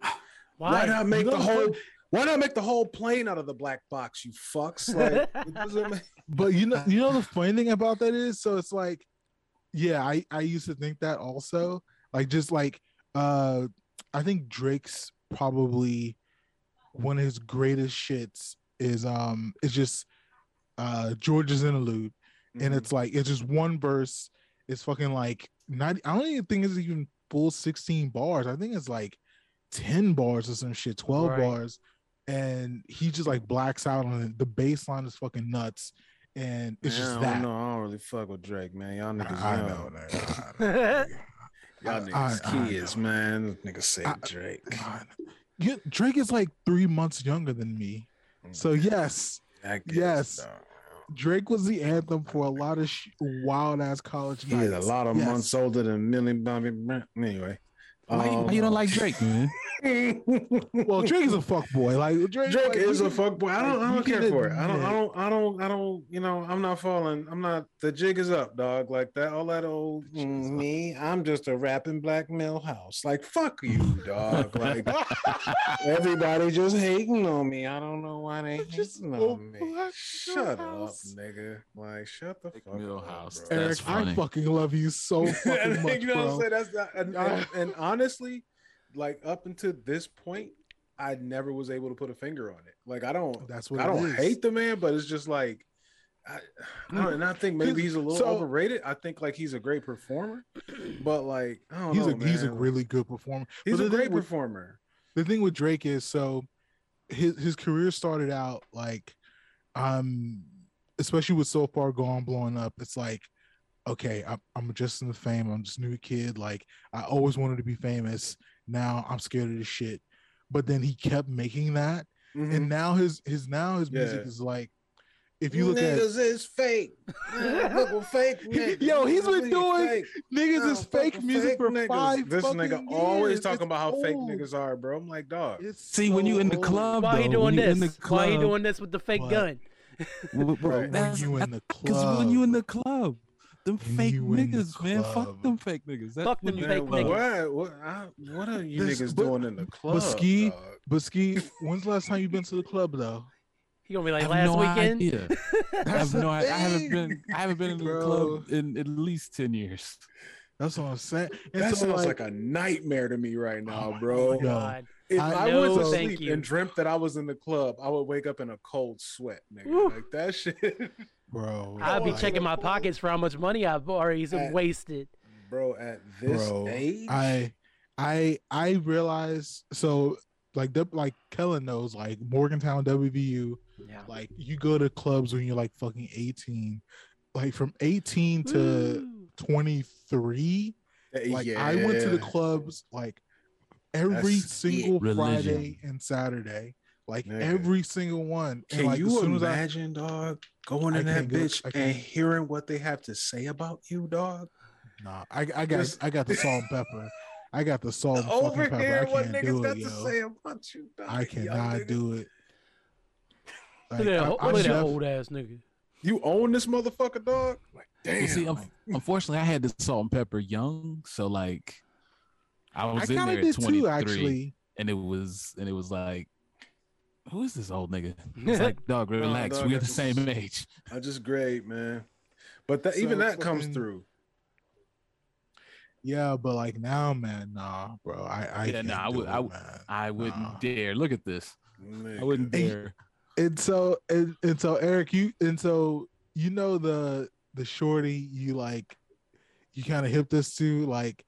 [SPEAKER 5] why,
[SPEAKER 2] why?
[SPEAKER 5] not make the whole? Why not make the whole plane out of the black box? You fucks! Like, it *laughs* doesn't make, *laughs*
[SPEAKER 7] But you know, you know the funny thing about that is, so it's like, yeah, I I used to think that also, like just like, uh, I think Drake's probably one of his greatest shits is um, it's just uh Jorja's interlude, and
[SPEAKER 5] Mhm.
[SPEAKER 7] it's like it's just one verse. It's fucking like not. I don't even think it's even full sixteen bars. I think it's like ten bars or some shit, twelve
[SPEAKER 2] Right.
[SPEAKER 7] bars, and he just like blacks out on it. The bass line is fucking nuts, and it's
[SPEAKER 5] Man,
[SPEAKER 7] just
[SPEAKER 5] I
[SPEAKER 7] that.
[SPEAKER 5] don't. I don't really fuck with Drake, man. Y'all niggas
[SPEAKER 7] I
[SPEAKER 5] young. *laughs*
[SPEAKER 7] know that.
[SPEAKER 5] Y'all niggas
[SPEAKER 7] I- I
[SPEAKER 5] kids,
[SPEAKER 7] know.
[SPEAKER 5] man. Niggas say
[SPEAKER 7] I-
[SPEAKER 5] Drake.
[SPEAKER 7] Yeah, Drake is like three months younger than me, so
[SPEAKER 5] mm. yes,
[SPEAKER 7] yes.
[SPEAKER 5] dog.
[SPEAKER 7] Drake was the anthem for a lot of sh- wild ass college
[SPEAKER 5] He
[SPEAKER 7] nights.
[SPEAKER 5] is a lot of
[SPEAKER 7] Yes.
[SPEAKER 5] months older than Millie Bobby Brown. Anyway.
[SPEAKER 6] Why, why you don't like Drake, man? *laughs*
[SPEAKER 7] Well, Drake is a fuck boy. Like Drake,
[SPEAKER 5] Drake
[SPEAKER 7] like,
[SPEAKER 5] is
[SPEAKER 7] you
[SPEAKER 5] a fuck boy. I don't. I don't care
[SPEAKER 7] can
[SPEAKER 5] for it. I don't. I don't. I don't. I don't. You know. I'm not falling. I'm not. The jig is up, dog. Like that. All that old
[SPEAKER 7] The jig is
[SPEAKER 5] mm,
[SPEAKER 7] up.
[SPEAKER 5] me. I'm just a rapping black male house. Like fuck you, dog. Like *laughs* everybody just hating on me. I don't know why they
[SPEAKER 7] Just
[SPEAKER 5] hating on me. Shut
[SPEAKER 7] male
[SPEAKER 5] up, nigga. Like shut the fuck
[SPEAKER 6] Mill
[SPEAKER 5] up,
[SPEAKER 6] House.
[SPEAKER 5] bro.
[SPEAKER 6] That's
[SPEAKER 7] Eric, I fucking love you so *laughs* fucking much,
[SPEAKER 5] you know what I'm
[SPEAKER 7] bro.
[SPEAKER 5] saying? That's not, and, and, and honestly, like up until this point, I never was able to put a finger on it. Like I don't,
[SPEAKER 7] That's what
[SPEAKER 5] I don't
[SPEAKER 7] is.
[SPEAKER 5] hate the man, but it's just like, I, I don't, and I think maybe he's a little
[SPEAKER 7] So-
[SPEAKER 5] overrated. I think like he's a great performer, but like I don't
[SPEAKER 7] He's
[SPEAKER 5] know,
[SPEAKER 7] a he's a really good performer.
[SPEAKER 5] he's
[SPEAKER 7] But
[SPEAKER 5] a great
[SPEAKER 7] with-
[SPEAKER 5] performer.
[SPEAKER 7] the thing with Drake is so his his career started out like um especially with so far gone blowing up it's like okay I'm, I'm just in the fame i'm just a new kid like i always wanted to be famous now i'm scared of this shit but then he kept making that
[SPEAKER 5] Mhm.
[SPEAKER 7] and now his his now his music is like if you look at
[SPEAKER 5] niggas is fake. Look fake *laughs* niggas.
[SPEAKER 7] Yo, he's been doing
[SPEAKER 5] fake.
[SPEAKER 7] niggas
[SPEAKER 5] No,
[SPEAKER 7] is fake music
[SPEAKER 5] fake
[SPEAKER 7] for
[SPEAKER 5] niggas.
[SPEAKER 7] five
[SPEAKER 5] This
[SPEAKER 7] fucking
[SPEAKER 5] nigga always
[SPEAKER 7] years.
[SPEAKER 5] talking
[SPEAKER 7] It's
[SPEAKER 5] about how fake niggas are, bro. I'm like, dog.
[SPEAKER 7] It's
[SPEAKER 6] See, when you in the club,
[SPEAKER 2] Why he doing
[SPEAKER 6] when you in
[SPEAKER 2] this?
[SPEAKER 6] the
[SPEAKER 2] Why he doing this with the fake
[SPEAKER 7] But-
[SPEAKER 2] gun?
[SPEAKER 6] Well, bro,
[SPEAKER 5] Right.
[SPEAKER 7] when *laughs* you in the club?
[SPEAKER 6] because when you in the club, them
[SPEAKER 7] When
[SPEAKER 6] fake
[SPEAKER 7] you in the
[SPEAKER 6] niggas, man. Fuck them fake niggas. That's
[SPEAKER 2] Fuck them
[SPEAKER 6] you-
[SPEAKER 2] fake
[SPEAKER 5] Man,
[SPEAKER 2] niggas.
[SPEAKER 5] What, what, I, what are you
[SPEAKER 7] This-
[SPEAKER 5] niggas
[SPEAKER 7] but-
[SPEAKER 5] doing in the club?
[SPEAKER 7] but Ski,
[SPEAKER 5] dog?
[SPEAKER 7] But Ski, when's the last time you been to the club though?
[SPEAKER 2] He gonna be like last
[SPEAKER 6] no
[SPEAKER 2] weekend.
[SPEAKER 6] idea. I have
[SPEAKER 7] the
[SPEAKER 6] no. I, I haven't been. I haven't been in the club in at least ten years.
[SPEAKER 7] That's what I'm saying. And
[SPEAKER 5] That
[SPEAKER 7] so,
[SPEAKER 5] sounds like, a nightmare to me right oh now,
[SPEAKER 7] Oh,
[SPEAKER 5] bro.
[SPEAKER 2] God.
[SPEAKER 5] If
[SPEAKER 7] I-
[SPEAKER 5] I, went to
[SPEAKER 2] thank
[SPEAKER 5] sleep and dreamt that I was in the club, I would wake up in a cold sweat, nigga.
[SPEAKER 2] Woo.
[SPEAKER 5] Like that shit, *laughs*
[SPEAKER 7] bro.
[SPEAKER 2] I'll be checking my pockets for how much money I've already wasted.
[SPEAKER 5] bro. At this
[SPEAKER 7] bro.
[SPEAKER 5] age,
[SPEAKER 7] I, I, I realize. So, like, the, like Kellen knows, like Morgantown WVU.
[SPEAKER 2] Yeah.
[SPEAKER 7] Like, you go to clubs when you're like fucking 18. Like from 18 to
[SPEAKER 2] Woo.
[SPEAKER 7] 23. Like I went to the clubs like every
[SPEAKER 5] That's
[SPEAKER 7] single
[SPEAKER 6] it.
[SPEAKER 7] Friday
[SPEAKER 6] Religion.
[SPEAKER 7] and Saturday. Like
[SPEAKER 5] Nigga.
[SPEAKER 7] every single one. And,
[SPEAKER 5] Can
[SPEAKER 7] like,
[SPEAKER 5] you
[SPEAKER 7] soon as I-
[SPEAKER 5] imagine, dog, going
[SPEAKER 7] I
[SPEAKER 5] in that
[SPEAKER 7] can't go-
[SPEAKER 5] bitch and hearing what they have to say about you, dog?
[SPEAKER 7] Nah, I, I got I got the salt and pepper. I got the salt and *laughs*
[SPEAKER 5] Over
[SPEAKER 7] fucking pepper.
[SPEAKER 5] here,
[SPEAKER 7] I
[SPEAKER 5] what
[SPEAKER 7] can't
[SPEAKER 5] niggas
[SPEAKER 7] do
[SPEAKER 5] got
[SPEAKER 7] it,
[SPEAKER 5] to
[SPEAKER 7] yo.
[SPEAKER 5] say about you, dog?
[SPEAKER 7] I cannot
[SPEAKER 5] nigga?
[SPEAKER 7] do it.
[SPEAKER 2] Look at
[SPEAKER 7] Like,
[SPEAKER 2] that,
[SPEAKER 7] I-
[SPEAKER 2] look
[SPEAKER 7] I'm
[SPEAKER 2] that old ass nigga.
[SPEAKER 5] You own this motherfucker, dog? Like, damn.
[SPEAKER 6] Well, see, un- unfortunately, I had the salt and pepper young, so like, I
[SPEAKER 7] I
[SPEAKER 6] was in
[SPEAKER 7] kind
[SPEAKER 6] there
[SPEAKER 7] of
[SPEAKER 6] at
[SPEAKER 7] did
[SPEAKER 6] twenty
[SPEAKER 7] too, actually.
[SPEAKER 6] and it was, and it was like, who is this old nigga? It's *laughs* like, dog, relax.
[SPEAKER 5] dog,
[SPEAKER 6] We're
[SPEAKER 5] I
[SPEAKER 6] the
[SPEAKER 5] just-
[SPEAKER 6] same age.
[SPEAKER 5] I just great, man. But that,
[SPEAKER 7] So
[SPEAKER 5] even that comes
[SPEAKER 7] fucking-
[SPEAKER 5] through.
[SPEAKER 7] Yeah, but like now, man, nah, bro. I, I
[SPEAKER 6] Yeah, nah, I would-
[SPEAKER 7] it,
[SPEAKER 6] I would-
[SPEAKER 7] man.
[SPEAKER 6] I wouldn't
[SPEAKER 7] Nah.
[SPEAKER 6] dare. Look at this. I wouldn't
[SPEAKER 7] Hey,
[SPEAKER 6] dare.
[SPEAKER 7] And so and, and so Eric, you and so you know the the shorty you like you kind of hip this to like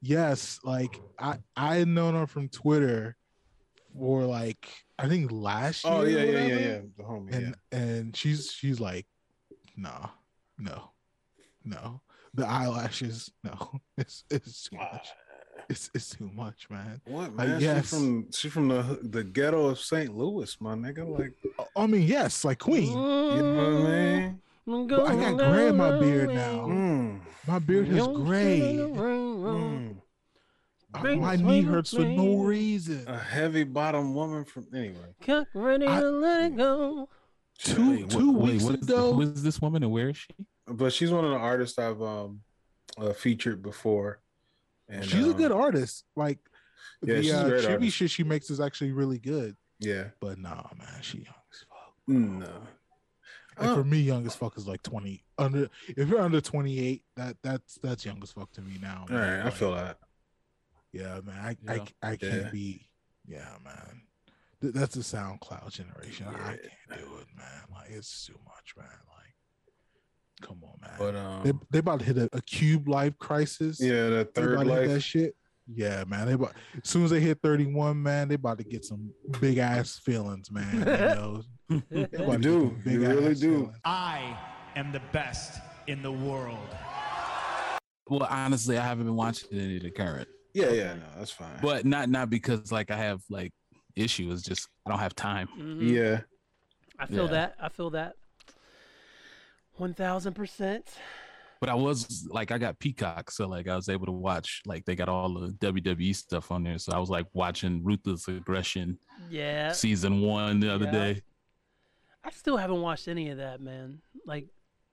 [SPEAKER 7] yes like i i had known her from twitter for like i think last year
[SPEAKER 5] Oh yeah, yeah, yeah, yeah. The homie.
[SPEAKER 7] and and she's she's like no no no the eyelashes no *laughs* it's it's too much it's it's too much man
[SPEAKER 5] yeah. What
[SPEAKER 7] Like,
[SPEAKER 5] man?
[SPEAKER 7] yes.
[SPEAKER 5] She from she from the the ghetto of St. Louis, my nigga. Like
[SPEAKER 7] i mean yes like queen
[SPEAKER 5] you know what I mean?
[SPEAKER 7] but i got gray in my beard now
[SPEAKER 5] Mm,
[SPEAKER 7] my beard is gray
[SPEAKER 5] mm.
[SPEAKER 7] Uh, my knee hurts for no reason
[SPEAKER 5] A heavy bottom woman from anyway.
[SPEAKER 2] Cock ready
[SPEAKER 7] I-
[SPEAKER 2] to let it go.
[SPEAKER 7] two
[SPEAKER 6] Wait,
[SPEAKER 7] two
[SPEAKER 6] wait,
[SPEAKER 7] weeks
[SPEAKER 6] what is,
[SPEAKER 7] ago
[SPEAKER 6] who is this woman and where is she?
[SPEAKER 5] But she's one of the artists I've um uh, featured before. And
[SPEAKER 7] she's a
[SPEAKER 5] um,
[SPEAKER 7] good artist like
[SPEAKER 5] yeah,
[SPEAKER 7] the
[SPEAKER 5] she's a
[SPEAKER 7] uh,
[SPEAKER 5] great artist.
[SPEAKER 7] shit she makes is actually really good
[SPEAKER 5] Yeah.
[SPEAKER 7] but nah man she young as fuck
[SPEAKER 5] No.
[SPEAKER 7] Like
[SPEAKER 5] Oh.
[SPEAKER 7] for me, young as fuck is like twenty. Under if you're under twenty eight, that that's that's young as fuck to me now.
[SPEAKER 5] All
[SPEAKER 7] man.
[SPEAKER 5] right, I feel that.
[SPEAKER 7] Yeah, man. I
[SPEAKER 6] Yeah.
[SPEAKER 7] I, I can't
[SPEAKER 5] Yeah.
[SPEAKER 7] be. Yeah, man. Th- That's the SoundCloud generation. I can't do it, man. Like it's too much, man. Like, come on, man.
[SPEAKER 5] But um
[SPEAKER 7] they they about to hit a, a cube life crisis.
[SPEAKER 5] yeah, the third
[SPEAKER 7] about to hit that
[SPEAKER 5] life.
[SPEAKER 7] shit. Yeah, man. They about, as soon as they hit thirty one, man, they about to get some big ass feelings, man. You *laughs* know? They about to get
[SPEAKER 5] do.
[SPEAKER 7] them
[SPEAKER 5] You really do.
[SPEAKER 7] feelings.
[SPEAKER 3] I am the best in the world.
[SPEAKER 6] Well, honestly, I haven't been watching any of the current,
[SPEAKER 5] Yeah, yeah, no, that's fine.
[SPEAKER 6] but not not because like I have like issues. Just I don't have time.
[SPEAKER 2] Mhm.
[SPEAKER 5] yeah.
[SPEAKER 2] I feel
[SPEAKER 6] Yeah.
[SPEAKER 2] that. I feel that. One thousand percent.
[SPEAKER 6] But I was like, I got Peacock, so like I was able to watch like they got all the WWE stuff on there. So I was like watching Ruthless Aggression
[SPEAKER 2] Yeah.
[SPEAKER 6] season one the other
[SPEAKER 2] Yeah.
[SPEAKER 6] day.
[SPEAKER 2] I still haven't watched any of that, man. Like,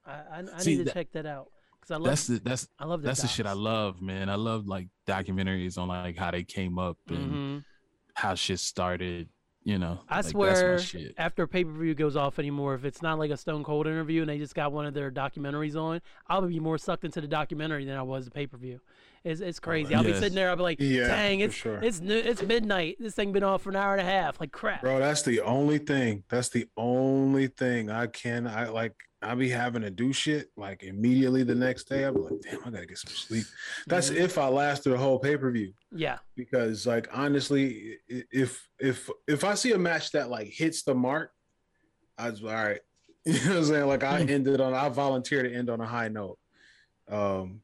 [SPEAKER 2] I I, I
[SPEAKER 6] See,
[SPEAKER 2] need to
[SPEAKER 6] that-
[SPEAKER 2] check that out because I love
[SPEAKER 6] That's the that's
[SPEAKER 2] I love the
[SPEAKER 6] that's the shit I love, man. I love like documentaries on like how they came up and
[SPEAKER 2] Mhm.
[SPEAKER 6] how shit started. You know,
[SPEAKER 2] I
[SPEAKER 6] like,
[SPEAKER 2] swear,
[SPEAKER 6] shit.
[SPEAKER 2] after pay per view goes off anymore, if it's not like a Stone Cold interview and they just got one of their documentaries on, I'll be more sucked into the documentary than I was the pay per view. It's, it's crazy. I'll be sitting there. I'll be like,
[SPEAKER 5] Yeah,
[SPEAKER 2] "Dang, it's
[SPEAKER 5] sure.
[SPEAKER 2] it's no- it's midnight. This thing been off for an hour and a half. Like crap."
[SPEAKER 5] Bro, that's the only thing. That's the only thing I can I like I be having to do shit like immediately the next day. I'm like, damn, I gotta get some sleep. That's
[SPEAKER 2] Mhm.
[SPEAKER 5] if I last through the whole pay-per-view.
[SPEAKER 2] Yeah.
[SPEAKER 5] Because like honestly, if if if I see a match that like hits the mark, I was all right. *laughs* You know what I'm saying? Like I ended on I volunteer to end on a high note. Um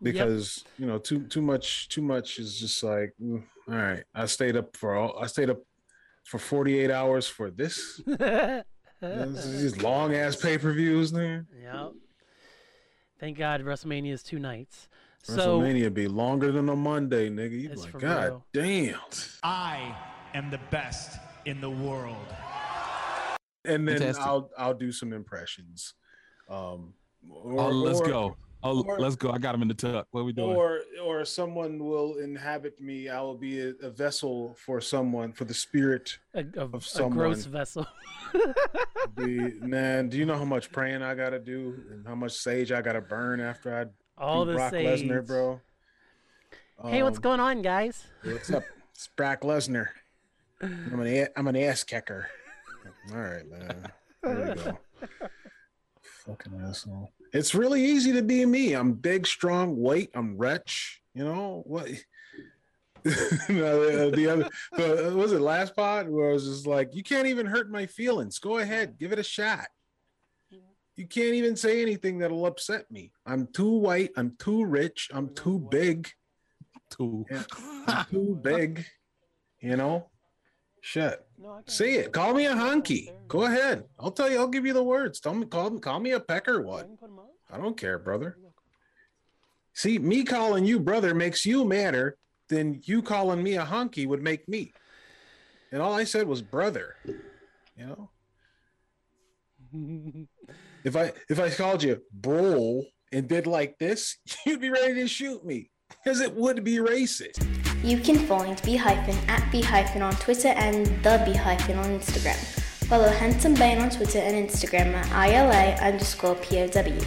[SPEAKER 2] Yep.
[SPEAKER 5] because you know too too much too much is just like mm, all right i stayed up for all i stayed up for 48 hours for this *laughs* these long ass pay-per-views man
[SPEAKER 2] Yep. Thank God WrestleMania is two nights. So
[SPEAKER 5] WrestleMania be longer than a Monday, nigga. You
[SPEAKER 2] It's
[SPEAKER 5] like, God
[SPEAKER 2] real.
[SPEAKER 5] damn.
[SPEAKER 3] I am the best in the world.
[SPEAKER 5] And then
[SPEAKER 6] Fantastic.
[SPEAKER 5] I'll I'll do some impressions. Um or,
[SPEAKER 6] oh, let's
[SPEAKER 5] or-
[SPEAKER 6] go. Oh,
[SPEAKER 5] or-
[SPEAKER 6] let's go. I got him in the tuck. What are we doing?
[SPEAKER 5] Or or someone will inhabit me. I will be a, a vessel for someone, for the spirit
[SPEAKER 2] a, a,
[SPEAKER 5] of
[SPEAKER 2] a gross vessel.
[SPEAKER 5] The, man, do you know how much praying I gotta do and how much sage I gotta burn after I
[SPEAKER 2] All the
[SPEAKER 5] Brock
[SPEAKER 2] sage.
[SPEAKER 5] Lesnar, bro?
[SPEAKER 2] hey, what's
[SPEAKER 5] Um,
[SPEAKER 2] going on, guys?
[SPEAKER 5] What's up? It's Brock Lesnar. I'm an a- I'm an ass kicker. All right, man. There we go. *laughs* Fucking asshole. It's really easy to be me. I'm big, strong, white. I'm wretch. You know what? *laughs* no, the, the other the, was it last pod where I was just like, you can't even hurt my feelings. Go ahead, give it a shot. You can't even say anything that'll upset me. I'm too white. I'm too rich. I'm too big.
[SPEAKER 6] Two.
[SPEAKER 5] Yeah, I'm too big. You know, shit.
[SPEAKER 2] No,
[SPEAKER 5] Say it. Call me a honky. Go ahead. I'll tell you. I'll give you the words. Tell me. Call call me a pecker. What? I don't care, brother. See, me calling you brother makes you madder than you calling me a honky would make me. And all I said was brother. You know, *laughs* if I if I called you bro and did like this, *laughs* you'd be ready to shoot me because it would be racist.
[SPEAKER 10] You can find B hyphen at B hyphen on Twitter and the B hyphen on Instagram. Follow Handsome Bane on Twitter and Instagram at ILA underscore POW.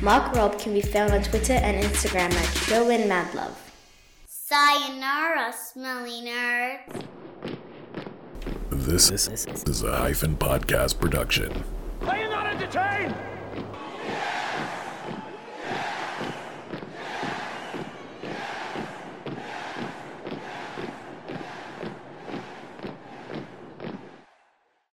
[SPEAKER 10] Mark Rob can be found on Twitter and Instagram at Showin Madlove.
[SPEAKER 11] Sayonara, smelly nerds.
[SPEAKER 12] This is a hyphen podcast production.
[SPEAKER 13] Are you not entertained?